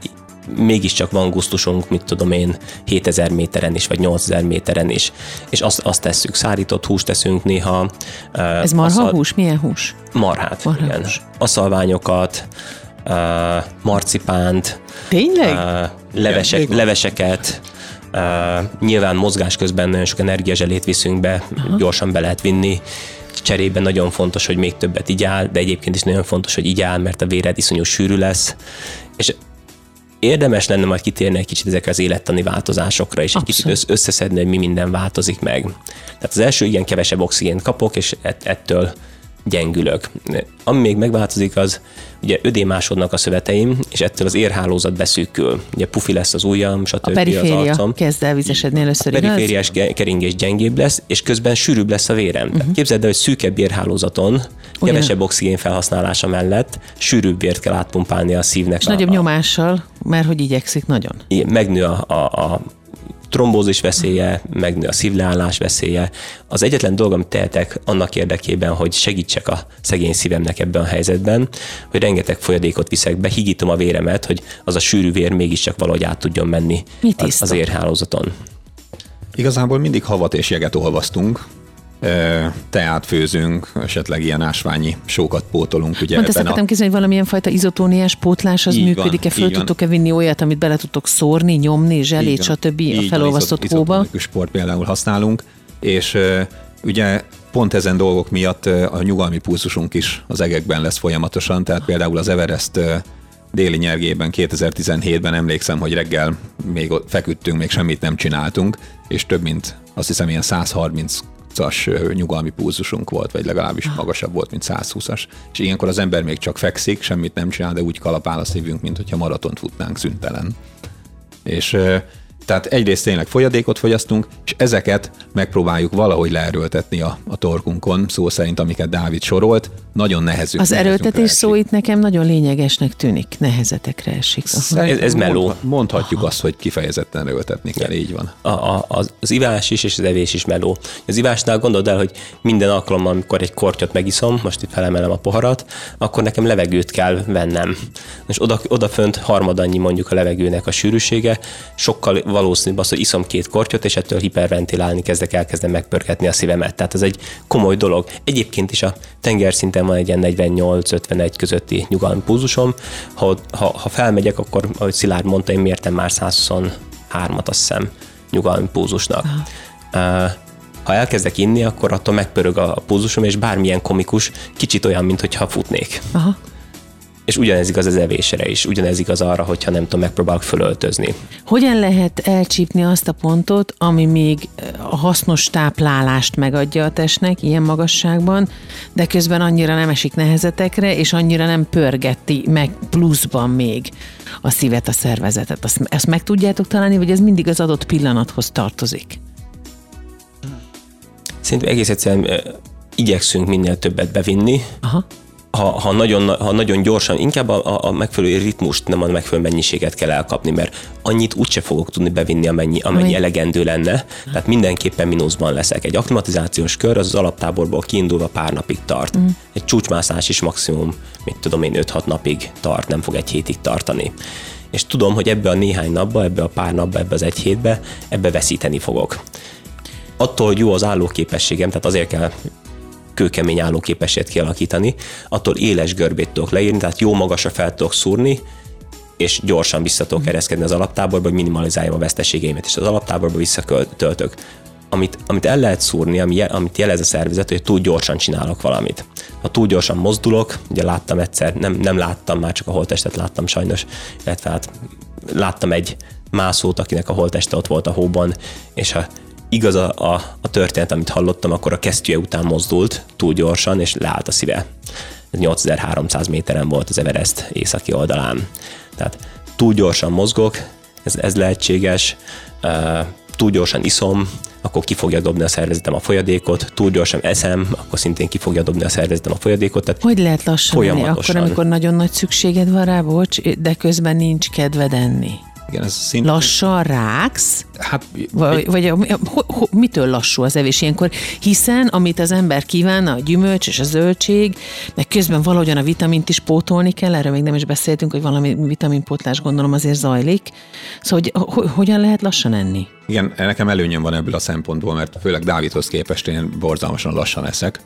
mégiscsak van gusztusunk, mit tudom én, 7000 méteren is, vagy 8000 méteren is, és azt, azt tesszük, szárított húst teszünk néha. Ez marha aszal... hús? Milyen hús? Marhát, marha igen. Hús. Aszalványokat, uh, marcipánt, Tényleg? Uh, levesek, leveseket, Uh, nyilván mozgás közben nagyon sok energiazselét viszünk be, Aha. gyorsan be lehet vinni. Cserében nagyon fontos, hogy még többet igyál, de egyébként is nagyon fontos, hogy igyál, mert a véred iszonyú sűrű lesz. És érdemes lenne majd kitérni egy kicsit ezekre az élettani változásokra, és Abszolút. egy kicsit összeszedni, hogy mi minden változik meg. Tehát az első igen kevesebb oxigént kapok, és ettől gyengülök. Ami még megváltozik, az ugye ödémásodnak a szöveteim, és ettől az érhálózat beszűkül. Ugye pufi lesz az ujjam, stb. A periféria az arcom. kezd el vizesedni először, A perifériás igaz? keringés gyengébb lesz, és közben sűrűbb lesz a vérem. Uh-huh. Képzeld el, hogy szűkebb érhálózaton, Ugyan. kevesebb oxigén felhasználása mellett sűrűbb vért kell átpumpálni a szívnek. És a, nagyobb a, nyomással, mert hogy igyekszik nagyon. Megnő a, a, a trombózis veszélye, megnő a szívleállás veszélye. Az egyetlen dolog, amit tehetek annak érdekében, hogy segítsek a szegény szívemnek ebben a helyzetben, hogy rengeteg folyadékot viszek be, higítom a véremet, hogy az a sűrű vér mégiscsak valahogy át tudjon menni az, az érhálózaton. Igazából mindig havat és jeget olvasztunk, teát főzünk, esetleg ilyen ásványi sókat pótolunk. Ugye Pont ezt akartam a... hogy valamilyen fajta izotóniás pótlás az működik-e? Föl tudtok-e vinni olyat, amit bele tudtok szórni, nyomni, zselét, stb. a felolvasztott hóba? sport például használunk, és ugye pont ezen dolgok miatt a nyugalmi pulzusunk is az egekben lesz folyamatosan, tehát például az Everest déli nyergében 2017-ben emlékszem, hogy reggel még feküdtünk, még semmit nem csináltunk, és több mint azt hiszem ilyen 130 as nyugalmi pulzusunk volt, vagy legalábbis magasabb volt, mint 120-as. És ilyenkor az ember még csak fekszik, semmit nem csinál, de úgy kalapál a szívünk, mint hogyha maratont futnánk szüntelen. És Tehát egyrészt tényleg folyadékot fogyasztunk, és ezeket megpróbáljuk valahogy leerőltetni a, a torkunkon, szó szerint, amiket Dávid sorolt, nagyon nehezük. Az erőltetés szó itt nekem nagyon lényegesnek tűnik, nehezetekre esik. Ez, ez meló. Mondhatjuk Aha. azt, hogy kifejezetten erőltetni kell, ja. így van. A, a, az, az ivás is, és az evés is meló. Az ivásnál gondold el, hogy minden alkalommal, amikor egy kortyot megiszom, most itt felemelem a poharat, akkor nekem levegőt kell vennem. És oda, odafönt harmadannyi mondjuk a levegőnek a sűrűsége, sokkal valószínűbb az, hogy iszom két kortyot, és ettől hiperventilálni kezdek, elkezdem megpörgetni a szívemet. Tehát ez egy komoly dolog. Egyébként is a tengerszinten van egy ilyen 48-51 közötti nyugalmi púzusom. Ha, ha, ha felmegyek, akkor, ahogy Szilárd mondta, én mértem már 123-at, azt hiszem, nyugalmi púzusnak. Uh, ha elkezdek inni, akkor attól megpörög a púzusom, és bármilyen komikus, kicsit olyan, mintha futnék. Aha. És ugyanez igaz az evésre is, ugyanez igaz arra, hogyha nem tudom, megpróbálok fölöltözni. Hogyan lehet elcsípni azt a pontot, ami még a hasznos táplálást megadja a testnek ilyen magasságban, de közben annyira nem esik nehezetekre, és annyira nem pörgeti meg pluszban még a szívet, a szervezetet. Azt, ezt meg tudjátok találni, vagy ez mindig az adott pillanathoz tartozik? Szerintem egész egyszerűen igyekszünk minél többet bevinni, Aha ha, ha, nagyon, ha nagyon gyorsan, inkább a, a megfelelő ritmust, nem a megfelelő mennyiséget kell elkapni, mert annyit úgyse fogok tudni bevinni, amennyi, amennyi elegendő lenne, tehát mindenképpen mínuszban leszek. Egy aklimatizációs kör az az alaptáborból kiindulva pár napig tart. Mm. Egy csúcsmászás is maximum, mit tudom én, 5-6 napig tart, nem fog egy hétig tartani és tudom, hogy ebbe a néhány napba, ebbe a pár napba, ebbe az egy hétbe, ebbe veszíteni fogok. Attól, hogy jó az állóképességem, tehát azért kell kőkemény állóképességet kialakítani, attól éles görbét tudok leírni, tehát jó magasra fel tudok szúrni, és gyorsan vissza tudok ereszkedni az alaptáborba, hogy minimalizáljam a veszteségeimet, és az alaptáborba visszatöltök. Amit, amit el lehet szúrni, ami, amit jelez a szervezet, hogy túl gyorsan csinálok valamit. Ha túl gyorsan mozdulok, ugye láttam egyszer, nem, nem láttam, már csak a holtestet láttam sajnos, illetve hát láttam egy mászót, akinek a holteste ott volt a hóban, és ha igaz a, a, a történet, amit hallottam, akkor a kesztyűje után mozdult túl gyorsan, és leállt a szíve. 8300 méteren volt az Everest északi oldalán. Tehát túl gyorsan mozgok, ez, ez lehetséges, túl gyorsan iszom, akkor ki fogja dobni a szervezetem a folyadékot, túl gyorsan eszem, akkor szintén ki fogja dobni a szervezetem a folyadékot. Tehát hogy lehet lassan enni? Akkor, amikor nagyon nagy szükséged van rá, bocs, de közben nincs kedved enni? Igen, ez szintén... Lassan ráksz? Hát, vagy, vagy ho, ho, mitől lassú az evés ilyenkor? Hiszen, amit az ember kíván, a gyümölcs és a zöldség, meg közben valahogyan a vitamint is pótolni kell, erről még nem is beszéltünk, hogy valami vitaminpótlás gondolom azért zajlik. Szóval, hogy ho, hogyan lehet lassan enni? Igen, nekem előnyöm van ebből a szempontból, mert főleg Dávidhoz képest én borzalmasan lassan eszek.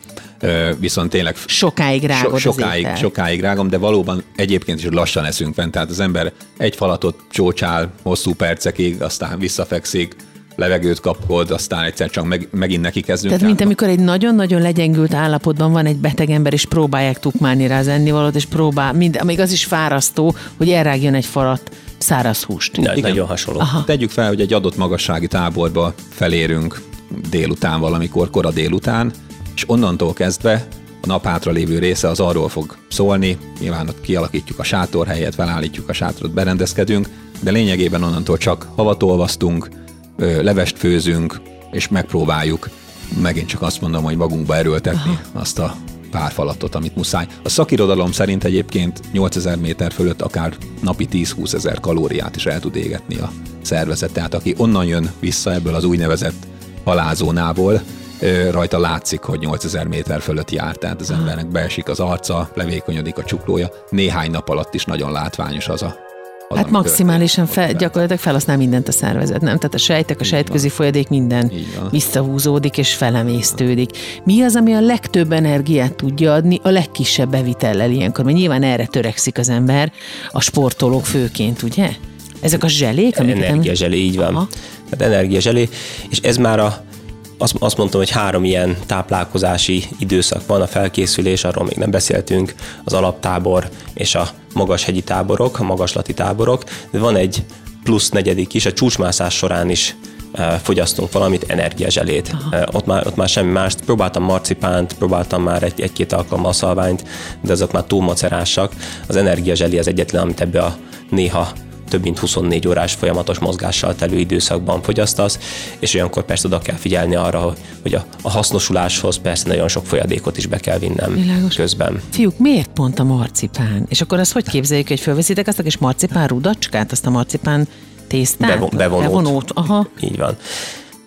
Viszont tényleg... Sokáig rágod so, sokáig, sokáig rágom, de valóban egyébként is lassan eszünk fent. Tehát az ember egy falatot csócsál hosszú percekig, aztán visszafekszik, levegőt kapkod, aztán egyszer csak meg, megint neki kezdünk. Tehát, mint amikor egy nagyon-nagyon legyengült állapotban van egy beteg ember, és próbálják tukmálni rá az ennivalót, és próbál, mind, amíg az is fárasztó, hogy elrágjon egy falat száraz húst. Na, Igen. Nagyon hasonló. Aha. Tegyük fel, hogy egy adott magassági táborba felérünk délután valamikor, kora délután, és onnantól kezdve a nap hátra lévő része az arról fog szólni, nyilván ott kialakítjuk a sátorhelyet, felállítjuk a sátrot, berendezkedünk, de lényegében onnantól csak havat olvasztunk, levest főzünk, és megpróbáljuk megint csak azt mondom, hogy magunkba erőltetni Aha. azt a pár falatot, amit muszáj. A szakirodalom szerint egyébként 8000 méter fölött akár napi 10-20 ezer kalóriát is el tud égetni a szervezet. Tehát aki onnan jön vissza ebből az úgynevezett halázónából, rajta látszik, hogy 8000 méter fölött jár, tehát az embernek beesik az arca, levékonyodik a csuklója. Néhány nap alatt is nagyon látványos az a Hát maximálisan fel, gyakorlatilag felhasznál mindent a szervezet, nem? Tehát a sejtek, a sejtközi folyadék minden visszahúzódik és felemésztődik. Mi az, ami a legtöbb energiát tudja adni a legkisebb bevitellel ilyenkor? Mert nyilván erre törekszik az ember, a sportolók főként, ugye? Ezek a zselék? Energiazselé, így van. Aha. Hát energiazselé, és ez már a azt, azt mondtam, hogy három ilyen táplálkozási időszak van, a felkészülés, arról még nem beszéltünk, az alaptábor és a magashegyi táborok, a magaslati táborok, de van egy plusz negyedik is, a csúcsmászás során is e, fogyasztunk valamit, energiazselét. E, ott már, ott már semmi más. Próbáltam marcipánt, próbáltam már egy, egy-két alkalommal szalványt, de azok már túl macerásak. Az energiazseli az egyetlen, amit ebbe a néha több mint 24 órás folyamatos mozgással telő időszakban fogyasztasz, és olyankor persze oda kell figyelni arra, hogy a, a hasznosuláshoz persze nagyon sok folyadékot is be kell vinnem Világos. közben. Fiúk, miért pont a marcipán? És akkor azt hogy képzeljük, hogy fölveszitek azt a kis marcipán rudacskát, azt a marcipán tésztát? Bevon, bevonót. bevonót. Aha. Így van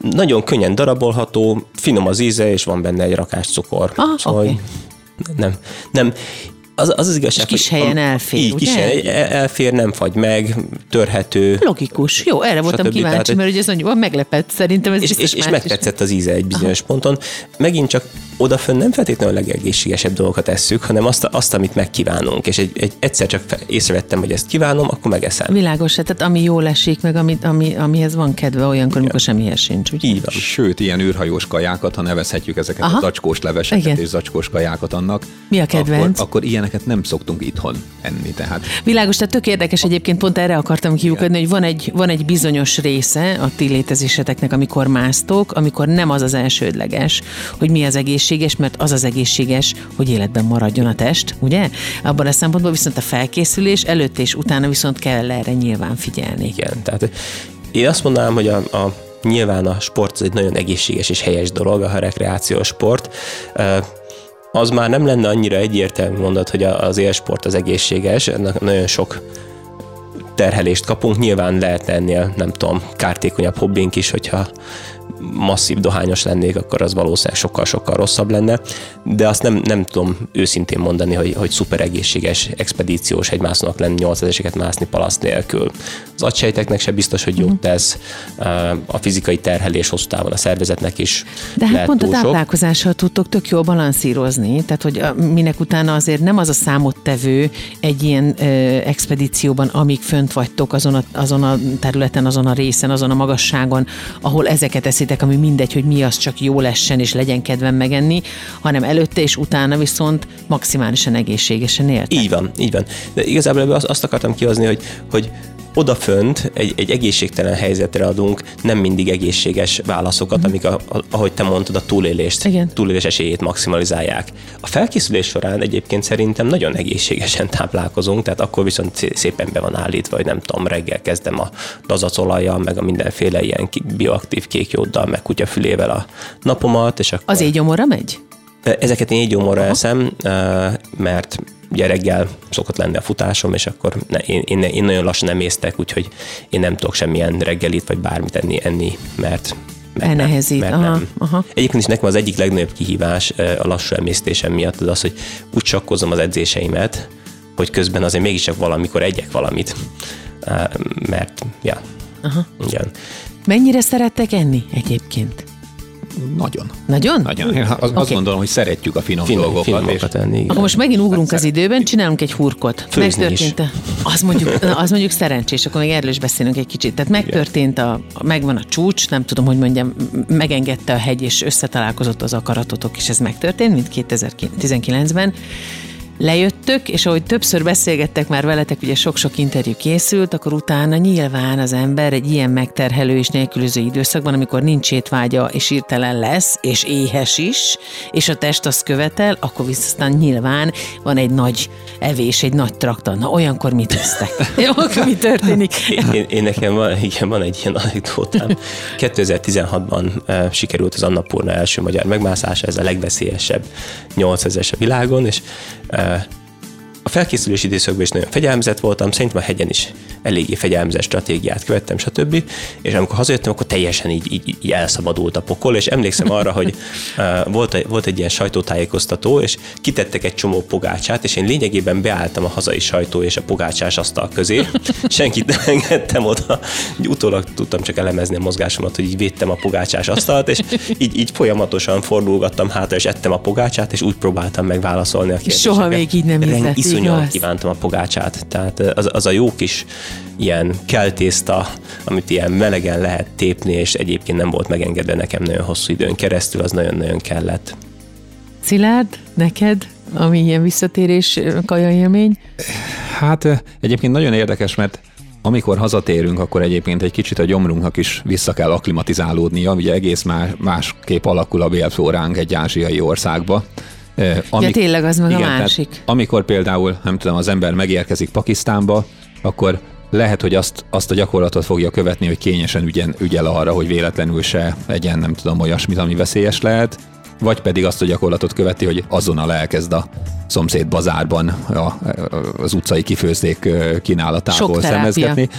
nagyon könnyen darabolható, finom az íze, és van benne egy rakás cukor. Ah, szóval okay. nem, nem, az az, az igazság, kis helyen elfér, így, ugye? Kis helyen elfér, nem fagy meg, törhető. Logikus. Jó, erre voltam stb. kíváncsi, tehát, mert ugye ez nagyon meglepett szerintem. Ez és, és, és megtetszett az íze egy bizonyos Aha. ponton. Megint csak odafönn nem feltétlenül a legegészségesebb dolgokat tesszük, hanem azt, azt amit megkívánunk. És egy, egy, egyszer csak észrevettem, hogy ezt kívánom, akkor megeszem. Világos, tehát ami jól esik, meg ami, ami, amihez van kedve olyankor, amikor semmihez sincs. Ugye? Így van. Sőt, ilyen űrhajós kajákat, ha nevezhetjük ezeket Aha. a zacskós leveseket Igen. és zacskós kajákat annak. Mi a kedvenc? Akkor, akkor ilyeneket nem szoktunk itthon enni. Tehát. Világos, tehát tök érdekes egyébként, pont erre akartam kiukadni, hogy van egy, van egy bizonyos része a ti létezéseteknek, amikor másztok, amikor nem az az elsődleges, hogy mi az egészség egészséges, mert az az egészséges, hogy életben maradjon a test, ugye? Abban a szempontból viszont a felkészülés előtt és utána viszont kell erre nyilván figyelni. Igen, tehát én azt mondanám, hogy a, a nyilván a sport az egy nagyon egészséges és helyes dolog, a rekreációs sport. Az már nem lenne annyira egyértelmű mondat, hogy az élsport az egészséges, ennek nagyon sok terhelést kapunk. Nyilván lehet ennél, nem tudom, kártékonyabb hobbink is, hogyha masszív dohányos lennék, akkor az valószínűleg sokkal-sokkal rosszabb lenne, de azt nem, nem tudom őszintén mondani, hogy, hogy szuper egészséges expedíciós hegymászónak lenni 8000-eseket mászni palaszt nélkül. Az agysejteknek se biztos, hogy jót mhm. tesz, a fizikai terhelés hosszú távon a szervezetnek is De hát pont a táplálkozással tudtok tök jól balanszírozni, tehát hogy minek utána azért nem az a számottevő egy ilyen ö, expedícióban, amíg fönt vagytok azon a, azon a területen, azon a részen, azon a magasságon, ahol ezeket eszitek teszitek, ami mindegy, hogy mi az csak jó lessen és legyen kedvem megenni, hanem előtte és utána viszont maximálisan egészségesen éltek. Így van, így van. De igazából azt akartam kihozni, hogy, hogy odafönt egy, egy egészségtelen helyzetre adunk nem mindig egészséges válaszokat, mm. amik, a, a, ahogy te mondtad, a túlélést, Igen. túlélés esélyét maximalizálják. A felkészülés során egyébként szerintem nagyon egészségesen táplálkozunk, tehát akkor viszont szépen be van állítva, hogy nem tudom, reggel kezdem a dazacolajjal, meg a mindenféle ilyen bioaktív kékjóddal, meg kutyafülével a napomat, és akkor... Az égyomorra megy? Ezeket én égyomorra eszem, mert ugye reggel szokott lenni a futásom, és akkor ne, én, én, én nagyon lassan nem észtek, úgyhogy én nem tudok semmilyen reggelit vagy bármit enni, enni mert mert Elnehezít. Nem, mert aha, nem. Aha. Egyébként is nekem az egyik legnagyobb kihívás a lassú emésztésem miatt az az, hogy úgy csakkozom az edzéseimet, hogy közben azért mégiscsak valamikor egyek valamit. Mert, ja, Aha. igen. Mennyire szerettek enni egyébként? Nagyon. Nagyon? Nagyon. Én azt okay. gondolom, hogy szeretjük a finom, finom dolgokat. Finomokat enni, igen. Akkor most megint ugrunk hát az időben, csinálunk egy hurkot. Főzni megtörtént is. Az mondjuk, az mondjuk szerencsés, akkor még erről is beszélünk egy kicsit. Tehát megtörtént, a, megvan a csúcs, nem tudom, hogy mondjam, megengedte a hegy, és összetalálkozott az akaratotok, és ez megtörtént, mint 2019-ben lejöttök, és ahogy többször beszélgettek már veletek, ugye sok-sok interjú készült, akkor utána nyilván az ember egy ilyen megterhelő és nélkülöző időszakban, amikor nincs étvágya, és írtelen lesz, és éhes is, és a test azt követel, akkor viszont nyilván van egy nagy evés, egy nagy traktor. Na, olyankor mit tesztek? Jó, akkor mi történik? Én, én, nekem van, igen, van egy ilyen anekdótám. 2016-ban uh, sikerült az Annapurna első magyar megmászása, ez a legveszélyesebb 8000-es a világon, és uh, a felkészülési időszakban is nagyon fegyelmezett voltam, szerintem a hegyen is eléggé fegyelmezett stratégiát követtem, stb. És amikor hazajöttem, akkor teljesen így, így, így elszabadult a pokol, és emlékszem arra, hogy uh, volt, volt egy ilyen sajtótájékoztató, és kitettek egy csomó pogácsát, és én lényegében beálltam a hazai sajtó és a pogácsás asztal közé, senkit nem engedtem oda, így utólag tudtam csak elemezni a mozgásomat, hogy így védtem a pogácsás asztalt, és így, így folyamatosan fordulgattam hátra, és ettem a pogácsát, és úgy próbáltam megválaszolni a kérdéseket. Soha még így nem hiszett, Iszonyúan kívántam a pogácsát, tehát az, az a jó kis ilyen keltészta, amit ilyen melegen lehet tépni, és egyébként nem volt megengedve nekem nagyon hosszú időn keresztül, az nagyon-nagyon kellett. Szilárd, neked, ami ilyen visszatérés kaja élmény? Hát egyébként nagyon érdekes, mert amikor hazatérünk, akkor egyébként egy kicsit a gyomrunknak is vissza kell aklimatizálódnia, ugye egész más, másképp alakul a bélflóránk egy ázsiai országba. Amik, ja, tényleg az meg igen, a másik. amikor például, nem tudom, az ember megérkezik Pakisztánba, akkor lehet, hogy azt, azt a gyakorlatot fogja követni, hogy kényesen ügyen, ügyel arra, hogy véletlenül se egyen, nem tudom, olyasmit, ami veszélyes lehet, vagy pedig azt a gyakorlatot követi, hogy azonnal elkezd a szomszéd bazárban a, az utcai kifőzdék kínálatából szemezgetni.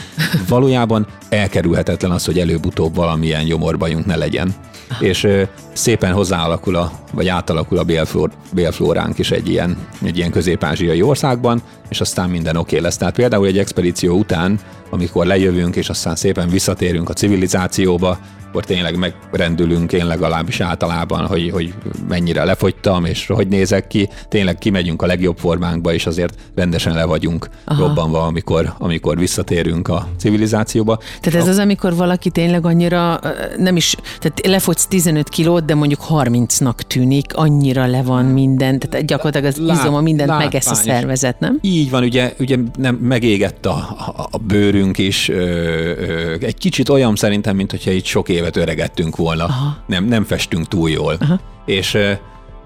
Valójában elkerülhetetlen az, hogy előbb-utóbb valamilyen gyomorbajunk ne legyen. És szépen hozzáalakul a, vagy átalakul a bélflór, bélflóránk is egy ilyen, egy ilyen közép-ázsiai országban, és aztán minden oké okay lesz. Tehát például egy expedíció után, amikor lejövünk, és aztán szépen visszatérünk a civilizációba, akkor tényleg megrendülünk én legalábbis általában, hogy, hogy mennyire lefogytam, és hogy nézek ki. Tényleg kimegyünk a legjobb formánkba, és azért rendesen le vagyunk Aha. robbanva, amikor, amikor visszatérünk a civilizációba. Tehát ez a... az, amikor valaki tényleg annyira nem is, tehát lefogysz 15 kilót, de mondjuk 30-nak tűnik, annyira le van minden, tehát gyakorlatilag az Lát, izom, a mindent megesz a szervezet, nem? Így van, ugye, ugye nem, megégett a, a, a bőrünk is, ö, ö, egy kicsit olyan szerintem, mint hogyha itt sok év évet öregettünk volna, nem, nem festünk túl jól. Aha. És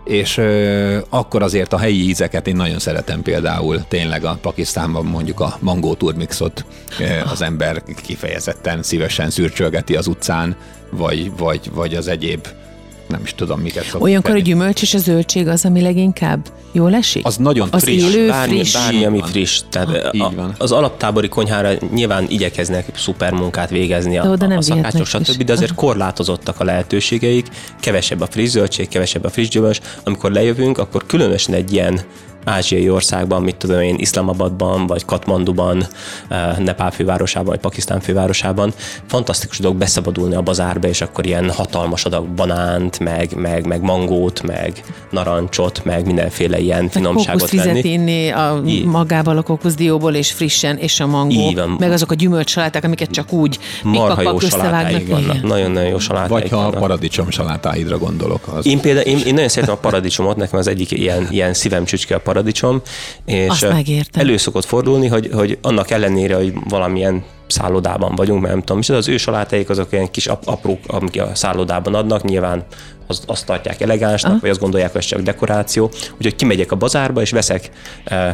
és akkor azért a helyi ízeket én nagyon szeretem például tényleg a Pakisztánban mondjuk a mangó turmixot az ember kifejezetten szívesen szürcsölgeti az utcán, vagy, vagy, vagy az egyéb nem is tudom, miket szoktuk Olyankor a gyümölcs és a zöldség az, ami leginkább jól esik? Az nagyon az friss. Élő, bármi, friss. Bármi, ami friss. Tehát ah, a, van. Az alaptábori konyhára nyilván igyekeznek szuper munkát végezni a, a, a szakácsok, stb., de azért korlátozottak a lehetőségeik, kevesebb a friss zöldség, kevesebb a friss gyümölcs. Amikor lejövünk, akkor különösen egy ilyen ázsiai országban, mit tudom én, Iszlamabadban, vagy Katmanduban, eh, Nepál fővárosában, vagy Pakisztán fővárosában, fantasztikus dolog beszabadulni a bazárba, és akkor ilyen hatalmas adag banánt, meg, meg, meg mangót, meg narancsot, meg mindenféle ilyen finomságot venni. inni a magával a kókuszdióból, és frissen, és a mangó, van. meg azok a gyümölcsaláták, amiket csak úgy Marha jó salátáig vannak. Nagyon-nagyon jó salátáig Vagy ha vannak. a paradicsom salátáidra gondolok. Az én például, én, én nagyon szeretem a paradicsomot, nekem az egyik ilyen, ilyen szívem csücske a paradicsom, és elő szokott fordulni, hogy, hogy annak ellenére, hogy valamilyen szállodában vagyunk, mert nem tudom, és az ő salátáik azok ilyen kis aprók, amik a szállodában adnak, nyilván az, azt tartják elegánsnak, Aha. vagy azt gondolják, hogy ez csak dekoráció. Úgyhogy kimegyek a bazárba, és veszek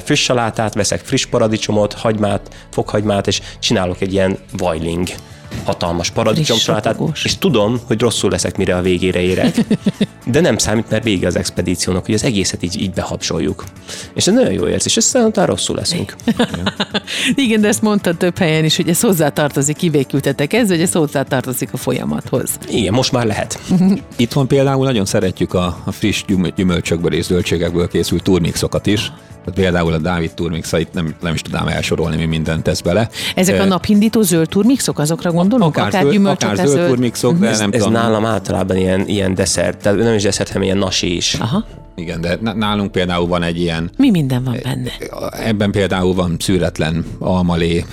friss salátát, veszek friss paradicsomot, hagymát, fokhagymát, és csinálok egy ilyen vajling hatalmas paradicsomsalátát, és tudom, hogy rosszul leszek, mire a végére érek, de nem számít, mert vége az expedíciónak, hogy az egészet így, így behapsoljuk. És ez nagyon jó érzés, és aztán utána rosszul leszünk. Igen, de ezt mondta több helyen is, hogy ez hozzátartozik, kivékültetek ez, hogy ez hozzátartozik a folyamathoz. Igen, most már lehet. Itthon például nagyon szeretjük a, a friss gyümölcsökből és zöldségekből készült turmixokat is, például a Dávid turmixait nem, nem is tudnám elsorolni, mi mindent tesz bele. Ezek a napindító zöld turmixok, azokra gondolunk? Akár, akár zöld, akár zöld, zöld turmixok, de ez, nem ez tudom. nálam általában ilyen, ilyen desszert, tehát nem is desszert, hanem ilyen nasi is. Aha. Igen, de nálunk például van egy ilyen... Mi minden van benne? Ebben például van szűretlen almalé,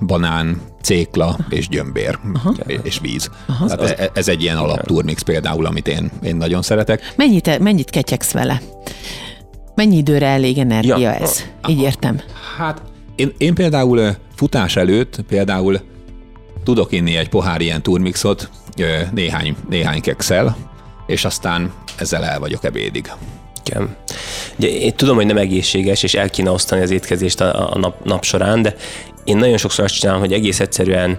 banán, cékla és gyömbér Aha. és víz. Aha. Tehát ez, ez egy ilyen alapturmix például, amit én, én nagyon szeretek. Mennyit, mennyit ketyegsz vele? Mennyi időre elég energia ja, ez? Így értem. Hát én, én például futás előtt például tudok inni egy pohár ilyen turmixot, néhány, néhány kekszel, és aztán ezzel el vagyok ebédig. Igen. Ugye, én tudom, hogy nem egészséges, és el kéne osztani az étkezést a, a nap, nap során, de én nagyon sokszor azt csinálom, hogy egész egyszerűen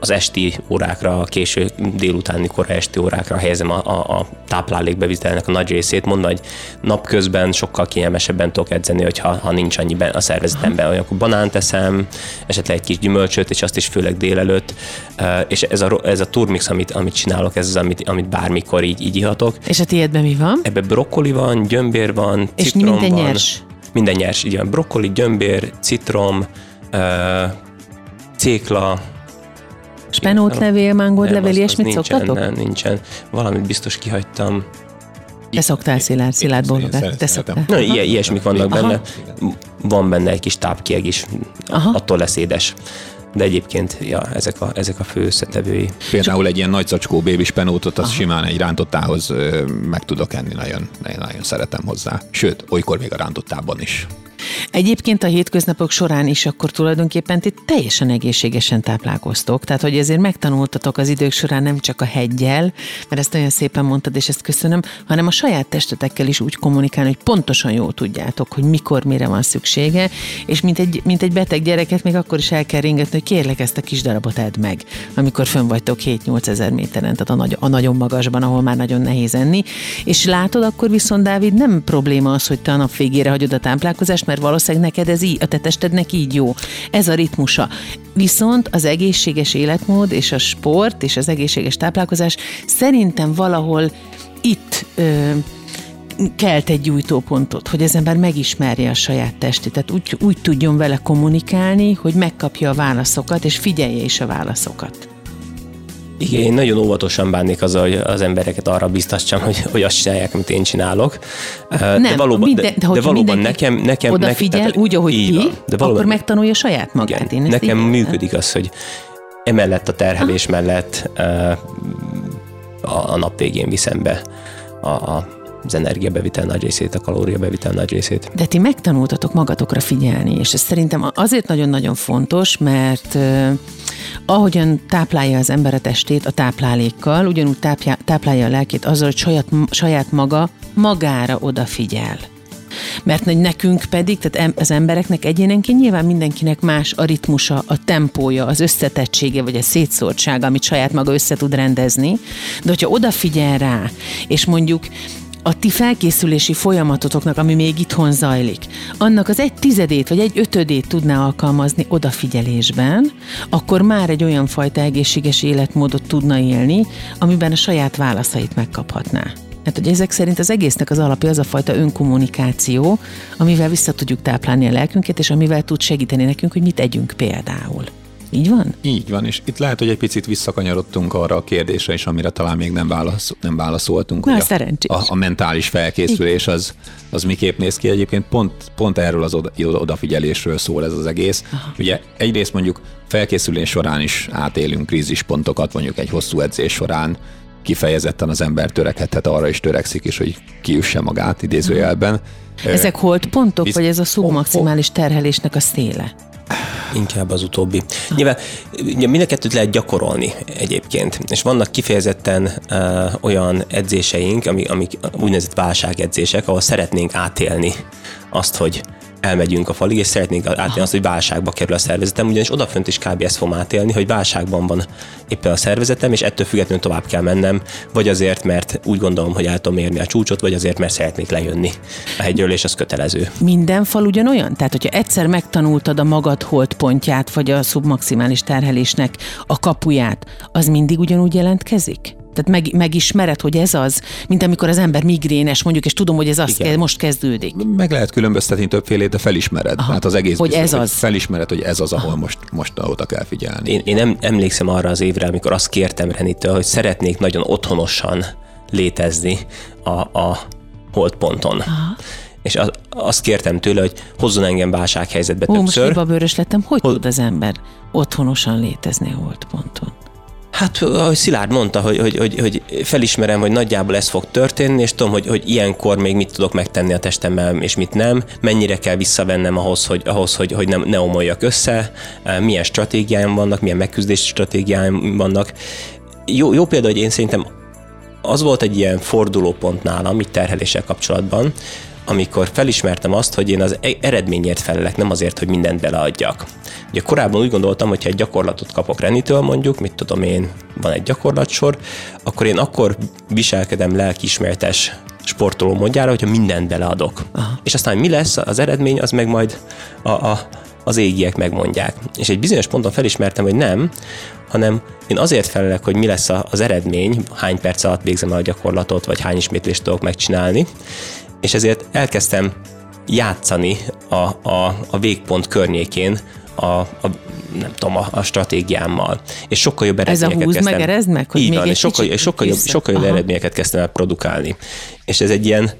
az esti órákra, a késő délutáni korai esti órákra helyezem a, a, a táplálékbevitelnek a nagy részét. Mondom, hogy napközben sokkal kényelmesebben tudok edzeni, hogyha ha nincs annyi a szervezetemben. Olyankor banánt teszem, esetleg egy kis gyümölcsöt, és azt is főleg délelőtt. És ez a, ez a turmix, amit, amit csinálok, ez az, amit, amit bármikor így, így ihatok. És a tiédben mi van? Ebben brokkoli van, gyömbér van, és citrom minden van. nyers? Minden nyers, így van. Brokkoli, gyömbér, citrom, cékla, Spenótlevél, mángódlevél, ilyesmit nincsen, szoktatok? Nem, nincsen. Valamit biztos kihagytam. Te szoktál szilárd, szilárd bólogat. Te szoktál. Na, ilyen, ilyesmik vannak Aha. benne. Van benne egy kis tápkieg is. Aha. Attól lesz édes de egyébként ja, ezek, a, ezek a fő összetevői. Például egy ilyen nagy zacskó bébi spenótot, az Aha. simán egy rántottához meg tudok enni, nagyon, nagyon szeretem hozzá. Sőt, olykor még a rántottában is. Egyébként a hétköznapok során is akkor tulajdonképpen ti teljesen egészségesen táplálkoztok, tehát hogy ezért megtanultatok az idők során nem csak a hegyel, mert ezt olyan szépen mondtad, és ezt köszönöm, hanem a saját testetekkel is úgy kommunikálni, hogy pontosan jól tudjátok, hogy mikor, mire van szüksége, és mint egy, mint egy beteg gyereket még akkor is el kell ringetni, hogy kérlek ezt a kis darabot edd meg, amikor fönn vagytok 7-8 ezer méteren, tehát a, nagy, a nagyon magasban, ahol már nagyon nehéz enni. És látod, akkor viszont Dávid nem probléma az, hogy te a nap végére hagyod a táplálkozást, mert valószínűleg neked ez így, a te testednek így jó. Ez a ritmusa. Viszont az egészséges életmód és a sport és az egészséges táplálkozás szerintem valahol itt ö, kelt egy gyújtópontot, hogy az ember megismerje a saját testét, tehát úgy, úgy tudjon vele kommunikálni, hogy megkapja a válaszokat, és figyelje is a válaszokat. Igen, én nagyon óvatosan bánnék azzal, hogy az embereket arra biztassam, hogy, hogy azt csinálják, amit én csinálok. Nem, de valóban, minden, de, de, de valóban nekem, nekem odafigyel, nekem, úgy, ahogy ki, van, de valóban, akkor megtanulja saját magát. Igen, én nekem így működik az, hogy emellett a terhelés ha? mellett a, a nap végén viszem be a, a az energiabevitel nagy részét, a kalóriabevitel nagy részét. De ti megtanultatok magatokra figyelni, és ez szerintem azért nagyon-nagyon fontos, mert uh, ahogyan táplálja az ember a testét a táplálékkal, ugyanúgy tápja, táplálja a lelkét azzal, hogy saját, saját maga magára odafigyel. Mert nekünk pedig, tehát az embereknek egyénenként nyilván mindenkinek más a ritmusa, a tempója, az összetettsége, vagy a szétszórtsága, amit saját maga össze tud rendezni. De hogyha odafigyel rá, és mondjuk a ti felkészülési folyamatotoknak, ami még itthon zajlik, annak az egy tizedét vagy egy ötödét tudná alkalmazni odafigyelésben, akkor már egy olyan fajta egészséges életmódot tudna élni, amiben a saját válaszait megkaphatná. Hát, hogy ezek szerint az egésznek az alapja az a fajta önkommunikáció, amivel vissza tudjuk táplálni a lelkünket, és amivel tud segíteni nekünk, hogy mit együnk például. Így van? Így van, és itt lehet, hogy egy picit visszakanyarodtunk arra a kérdésre is, amire talán még nem, válasz, nem válaszoltunk. Na, a, a, a mentális felkészülés az, az miképp néz ki. Egyébként pont, pont erről az oda, odafigyelésről szól ez az egész. Aha. Ugye egyrészt mondjuk felkészülés során is átélünk krízispontokat, mondjuk egy hosszú edzés során, kifejezetten az ember törekedhet arra is törekszik is, hogy kiüsse magát idézőjelben. Ezek holt pontok, Visz... vagy ez a szubmaximális terhelésnek a széle? Inkább az utóbbi. Nyilván mind a kettőt lehet gyakorolni egyébként, és vannak kifejezetten uh, olyan edzéseink, amik, amik úgynevezett válságedzések, ahol szeretnénk átélni azt, hogy elmegyünk a falig, és szeretnénk átélni azt, hogy válságba kerül a szervezetem, ugyanis odafönt is kb. ezt fogom átélni, hogy válságban van éppen a szervezetem, és ettől függetlenül tovább kell mennem, vagy azért, mert úgy gondolom, hogy el tudom érni a csúcsot, vagy azért, mert szeretnék lejönni a hegyről, és az kötelező. Minden fal ugyanolyan? Tehát, hogyha egyszer megtanultad a magad holdpontját, vagy a szubmaximális terhelésnek a kapuját, az mindig ugyanúgy jelentkezik? Tehát meg, megismered, hogy ez az, mint amikor az ember migrénes mondjuk, és tudom, hogy ez az kell, most kezdődik. Meg lehet különböztetni többfélét, de felismered. Aha. Hát az egész hogy biztos, ez az. Hogy felismered, hogy ez az, ahol Aha. most, most oda kell figyelni. Én, én nem emlékszem arra az évre, amikor azt kértem Renitől, hogy szeretnék nagyon otthonosan létezni a, a holdponton. Aha és azt kértem tőle, hogy hozzon engem válsághelyzetbe Ó, többször. most bőrös lettem, hogy Hol... tud az ember otthonosan létezni a holdponton? Hát, ahogy Szilárd mondta, hogy, hogy, hogy, hogy felismerem, hogy nagyjából ez fog történni, és tudom, hogy, hogy ilyenkor még mit tudok megtenni a testemmel, és mit nem, mennyire kell visszavennem ahhoz, hogy, ahhoz, hogy, hogy nem, ne omoljak össze, milyen stratégiáim vannak, milyen megküzdési stratégiáim vannak. Jó, jó példa, hogy én szerintem az volt egy ilyen fordulópont nálam, itt terheléssel kapcsolatban, amikor felismertem azt, hogy én az e- eredményért felelek, nem azért, hogy mindent beleadjak. Ugye korábban úgy gondoltam, hogy ha egy gyakorlatot kapok Renitől mondjuk, mit tudom én, van egy gyakorlatsor, akkor én akkor viselkedem lelkismertes sportoló módjára, hogyha mindent beleadok. Aha. És aztán mi lesz az eredmény, az meg majd a, a, az égiek megmondják. És egy bizonyos ponton felismertem, hogy nem, hanem én azért felelek, hogy mi lesz az eredmény, hány perc alatt végzem el a gyakorlatot, vagy hány ismétlést tudok megcsinálni, és ezért elkezdtem játszani a, a, a végpont környékén a, a nem tudom, a, a stratégiámmal. És sokkal jobb eredményeket Ez a húz kezdtem. meg, erezd meg? Hogy Így van, és sokkal, sokkal, jobb, sokkal jobb eredményeket kezdtem el produkálni. És ez egy ilyen,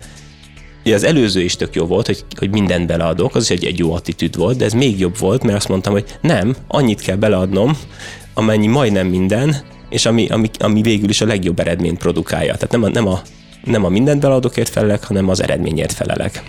Ugye az előző is tök jó volt, hogy, hogy mindent beleadok, az is egy, egy jó attitűd volt, de ez még jobb volt, mert azt mondtam, hogy nem, annyit kell beleadnom, amennyi majdnem minden, és ami, ami, ami végül is a legjobb eredményt produkálja. Tehát nem a, nem a nem a mindent beladókért felelek, hanem az eredményért felelek.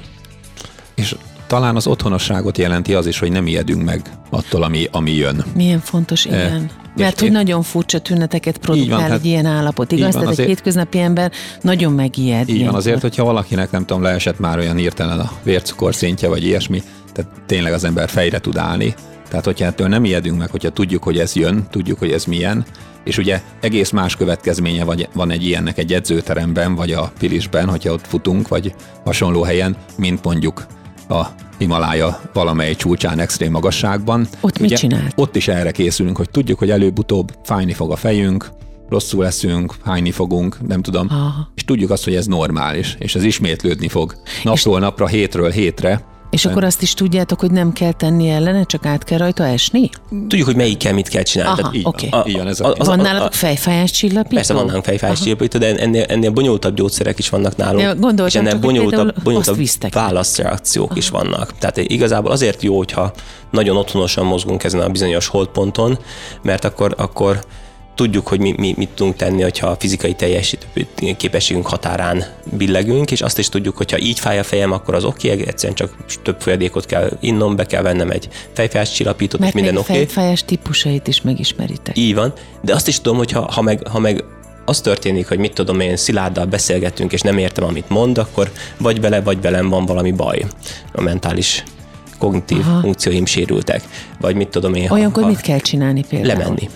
És talán az otthonosságot jelenti az is, hogy nem ijedünk meg attól, ami, ami jön. Milyen fontos, igen. Mert hogy nagyon furcsa tüneteket produkál van, egy ilyen állapot, igaz? Van, Tehát azért, egy hétköznapi ember nagyon megijed. Így van, azért, hogyha valakinek nem tudom, leesett már olyan hirtelen a vércukorszintje, vagy ilyesmi, tehát tényleg az ember fejre tud állni. Tehát, hogyha ettől nem ijedünk meg, hogyha tudjuk, hogy ez jön, tudjuk, hogy ez milyen, és ugye egész más következménye vagy, van egy ilyennek egy edzőteremben, vagy a Pilisben, hogyha ott futunk, vagy hasonló helyen, mint mondjuk a Himalája valamely csúcsán extrém magasságban. Ott Ugye, mit csinált? Ott is erre készülünk, hogy tudjuk, hogy előbb-utóbb fájni fog a fejünk, rosszul leszünk, hányni fogunk, nem tudom, Aha. és tudjuk azt, hogy ez normális, és ez ismétlődni fog. Napról és... napra, hétről hétre, és akkor azt is tudjátok, hogy nem kell tenni ellene, csak át kell rajta esni? Tudjuk, hogy melyik kell, mit kell csinálni. Aha, oké. Okay. A, a, a, van nálatok fejfájás csillapító? Persze van nálunk fejfájás csillapító, de ennél, ennél bonyolultabb gyógyszerek is vannak nálunk. Ja, gondoltam, és ennél bonyolultabb, bonyolultabb válaszreakciók is vannak. Tehát igazából azért jó, hogyha nagyon otthonosan mozgunk ezen a bizonyos holdponton, mert akkor, akkor tudjuk, hogy mi, mi mit tudunk tenni, hogyha a fizikai teljesítő képességünk határán billegünk, és azt is tudjuk, hogyha így fáj a fejem, akkor az oké, okay, egyszerűen csak több folyadékot kell innom, be kell vennem egy fejfájás csillapítót, Mert és minden oké. Okay. fejfájás típusait is megismeritek. Így van, de azt is tudom, hogy ha, ha, meg, ha meg az történik, hogy mit tudom én, Szilárddal beszélgetünk, és nem értem, amit mond, akkor vagy vele, vagy velem van valami baj. A mentális kognitív Aha. funkcióim sérültek. Vagy mit tudom én. Olyankor ha, mit kell csinálni például? Lemenni.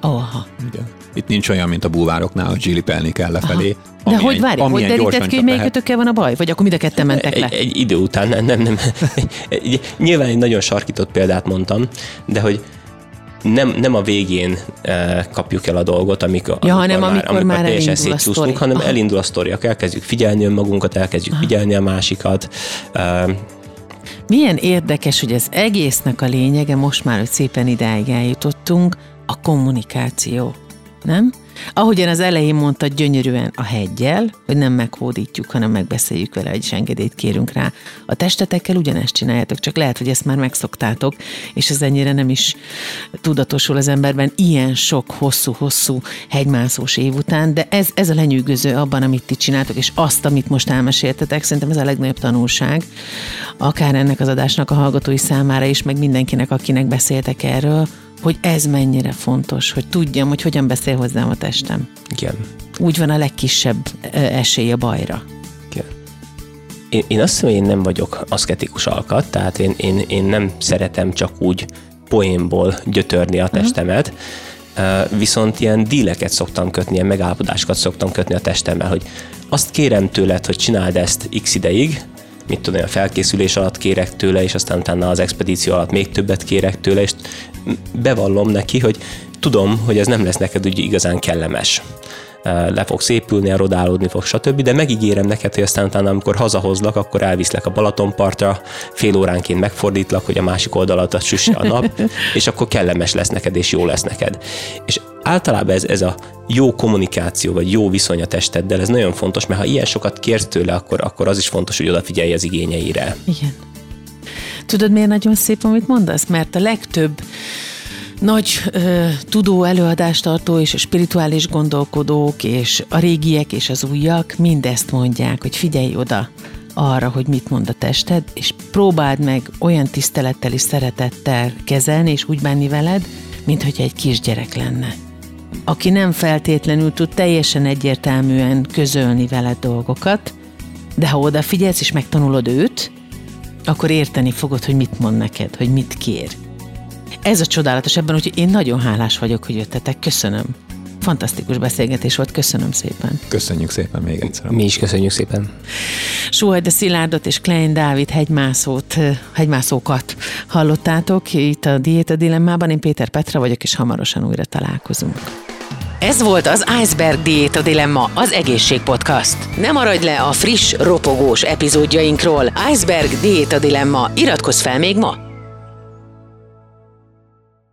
Aha. Igen. Itt nincs olyan, mint a bulvároknál, hogy zsilipelni kell lefelé. De hogy várj, hogy derített ki, hogy melyikötökkel van a baj? Vagy akkor mind a ketten mentek le? Egy, egy idő után, nem, nem, nem. Nyilván egy nagyon sarkított példát mondtam, de hogy nem, nem a végén e, kapjuk el a dolgot, amikor, ja, amikor, hanem amikor, amikor már, már teljesen szétcsúsztunk, hanem Aha. elindul a sztori, elkezdjük figyelni önmagunkat, elkezdjük Aha. figyelni a másikat. E, milyen érdekes, hogy az egésznek a lényege, most már, hogy szépen idáig eljutottunk, a kommunikáció. Nem? Ahogyan az elején mondta gyönyörűen a hegyel, hogy nem meghódítjuk, hanem megbeszéljük vele, hogy engedélyt kérünk rá. A testetekkel ugyanezt csináljátok, csak lehet, hogy ezt már megszoktátok, és ez ennyire nem is tudatosul az emberben ilyen sok hosszú-hosszú hegymászós év után, de ez, ez a lenyűgöző abban, amit ti csináltok, és azt, amit most elmeséltetek, szerintem ez a legnagyobb tanulság, akár ennek az adásnak a hallgatói számára is, meg mindenkinek, akinek beszéltek erről, hogy ez mennyire fontos, hogy tudjam, hogy hogyan beszél hozzám a testem. Igen. Úgy van a legkisebb esély a bajra. Igen. Én, én azt hiszem, én nem vagyok aszketikus alkat, tehát én, én, én nem szeretem csak úgy poénból gyötörni a mhm. testemet, uh-huh. viszont ilyen díleket szoktam kötni, ilyen megállapodásokat szoktam kötni a testemmel, hogy azt kérem tőled, hogy csináld ezt x ideig, mit tudom, a felkészülés alatt kérek tőle, és aztán utána az expedíció alatt még többet kérek tőle, és bevallom neki, hogy tudom, hogy ez nem lesz neked úgy igazán kellemes le fogsz épülni, erodálódni fog, stb. De megígérem neked, hogy aztán utána, amikor hazahozlak, akkor elviszlek a Balatonpartra, fél óránként megfordítlak, hogy a másik oldalat süsse a nap, és akkor kellemes lesz neked, és jó lesz neked. És általában ez, ez a jó kommunikáció, vagy jó viszony a testeddel, ez nagyon fontos, mert ha ilyen sokat kérsz tőle, akkor, akkor az is fontos, hogy odafigyelj az igényeire. Igen. Tudod, miért nagyon szép, amit mondasz? Mert a legtöbb nagy ö, tudó előadástartó és a spirituális gondolkodók és a régiek és az újak mindezt mondják, hogy figyelj oda arra, hogy mit mond a tested, és próbáld meg olyan tisztelettel és szeretettel kezelni és úgy bánni veled, mint hogy egy kisgyerek lenne aki nem feltétlenül tud teljesen egyértelműen közölni veled dolgokat, de ha odafigyelsz és megtanulod őt, akkor érteni fogod, hogy mit mond neked, hogy mit kér. Ez a csodálatos ebben, úgyhogy én nagyon hálás vagyok, hogy jöttetek. Köszönöm. Fantasztikus beszélgetés volt, köszönöm szépen. Köszönjük szépen még egyszer. Mi is köszönjük szépen. de Szilárdot és Klein Dávid hegymászót, hegymászókat hallottátok itt a Diéta Dilemmában. Én Péter Petra vagyok, és hamarosan újra találkozunk. Ez volt az Iceberg Diéta Dilemma, az Egészség Podcast. Ne maradj le a friss, ropogós epizódjainkról. Iceberg Diéta Dilemma. Iratkozz fel még ma!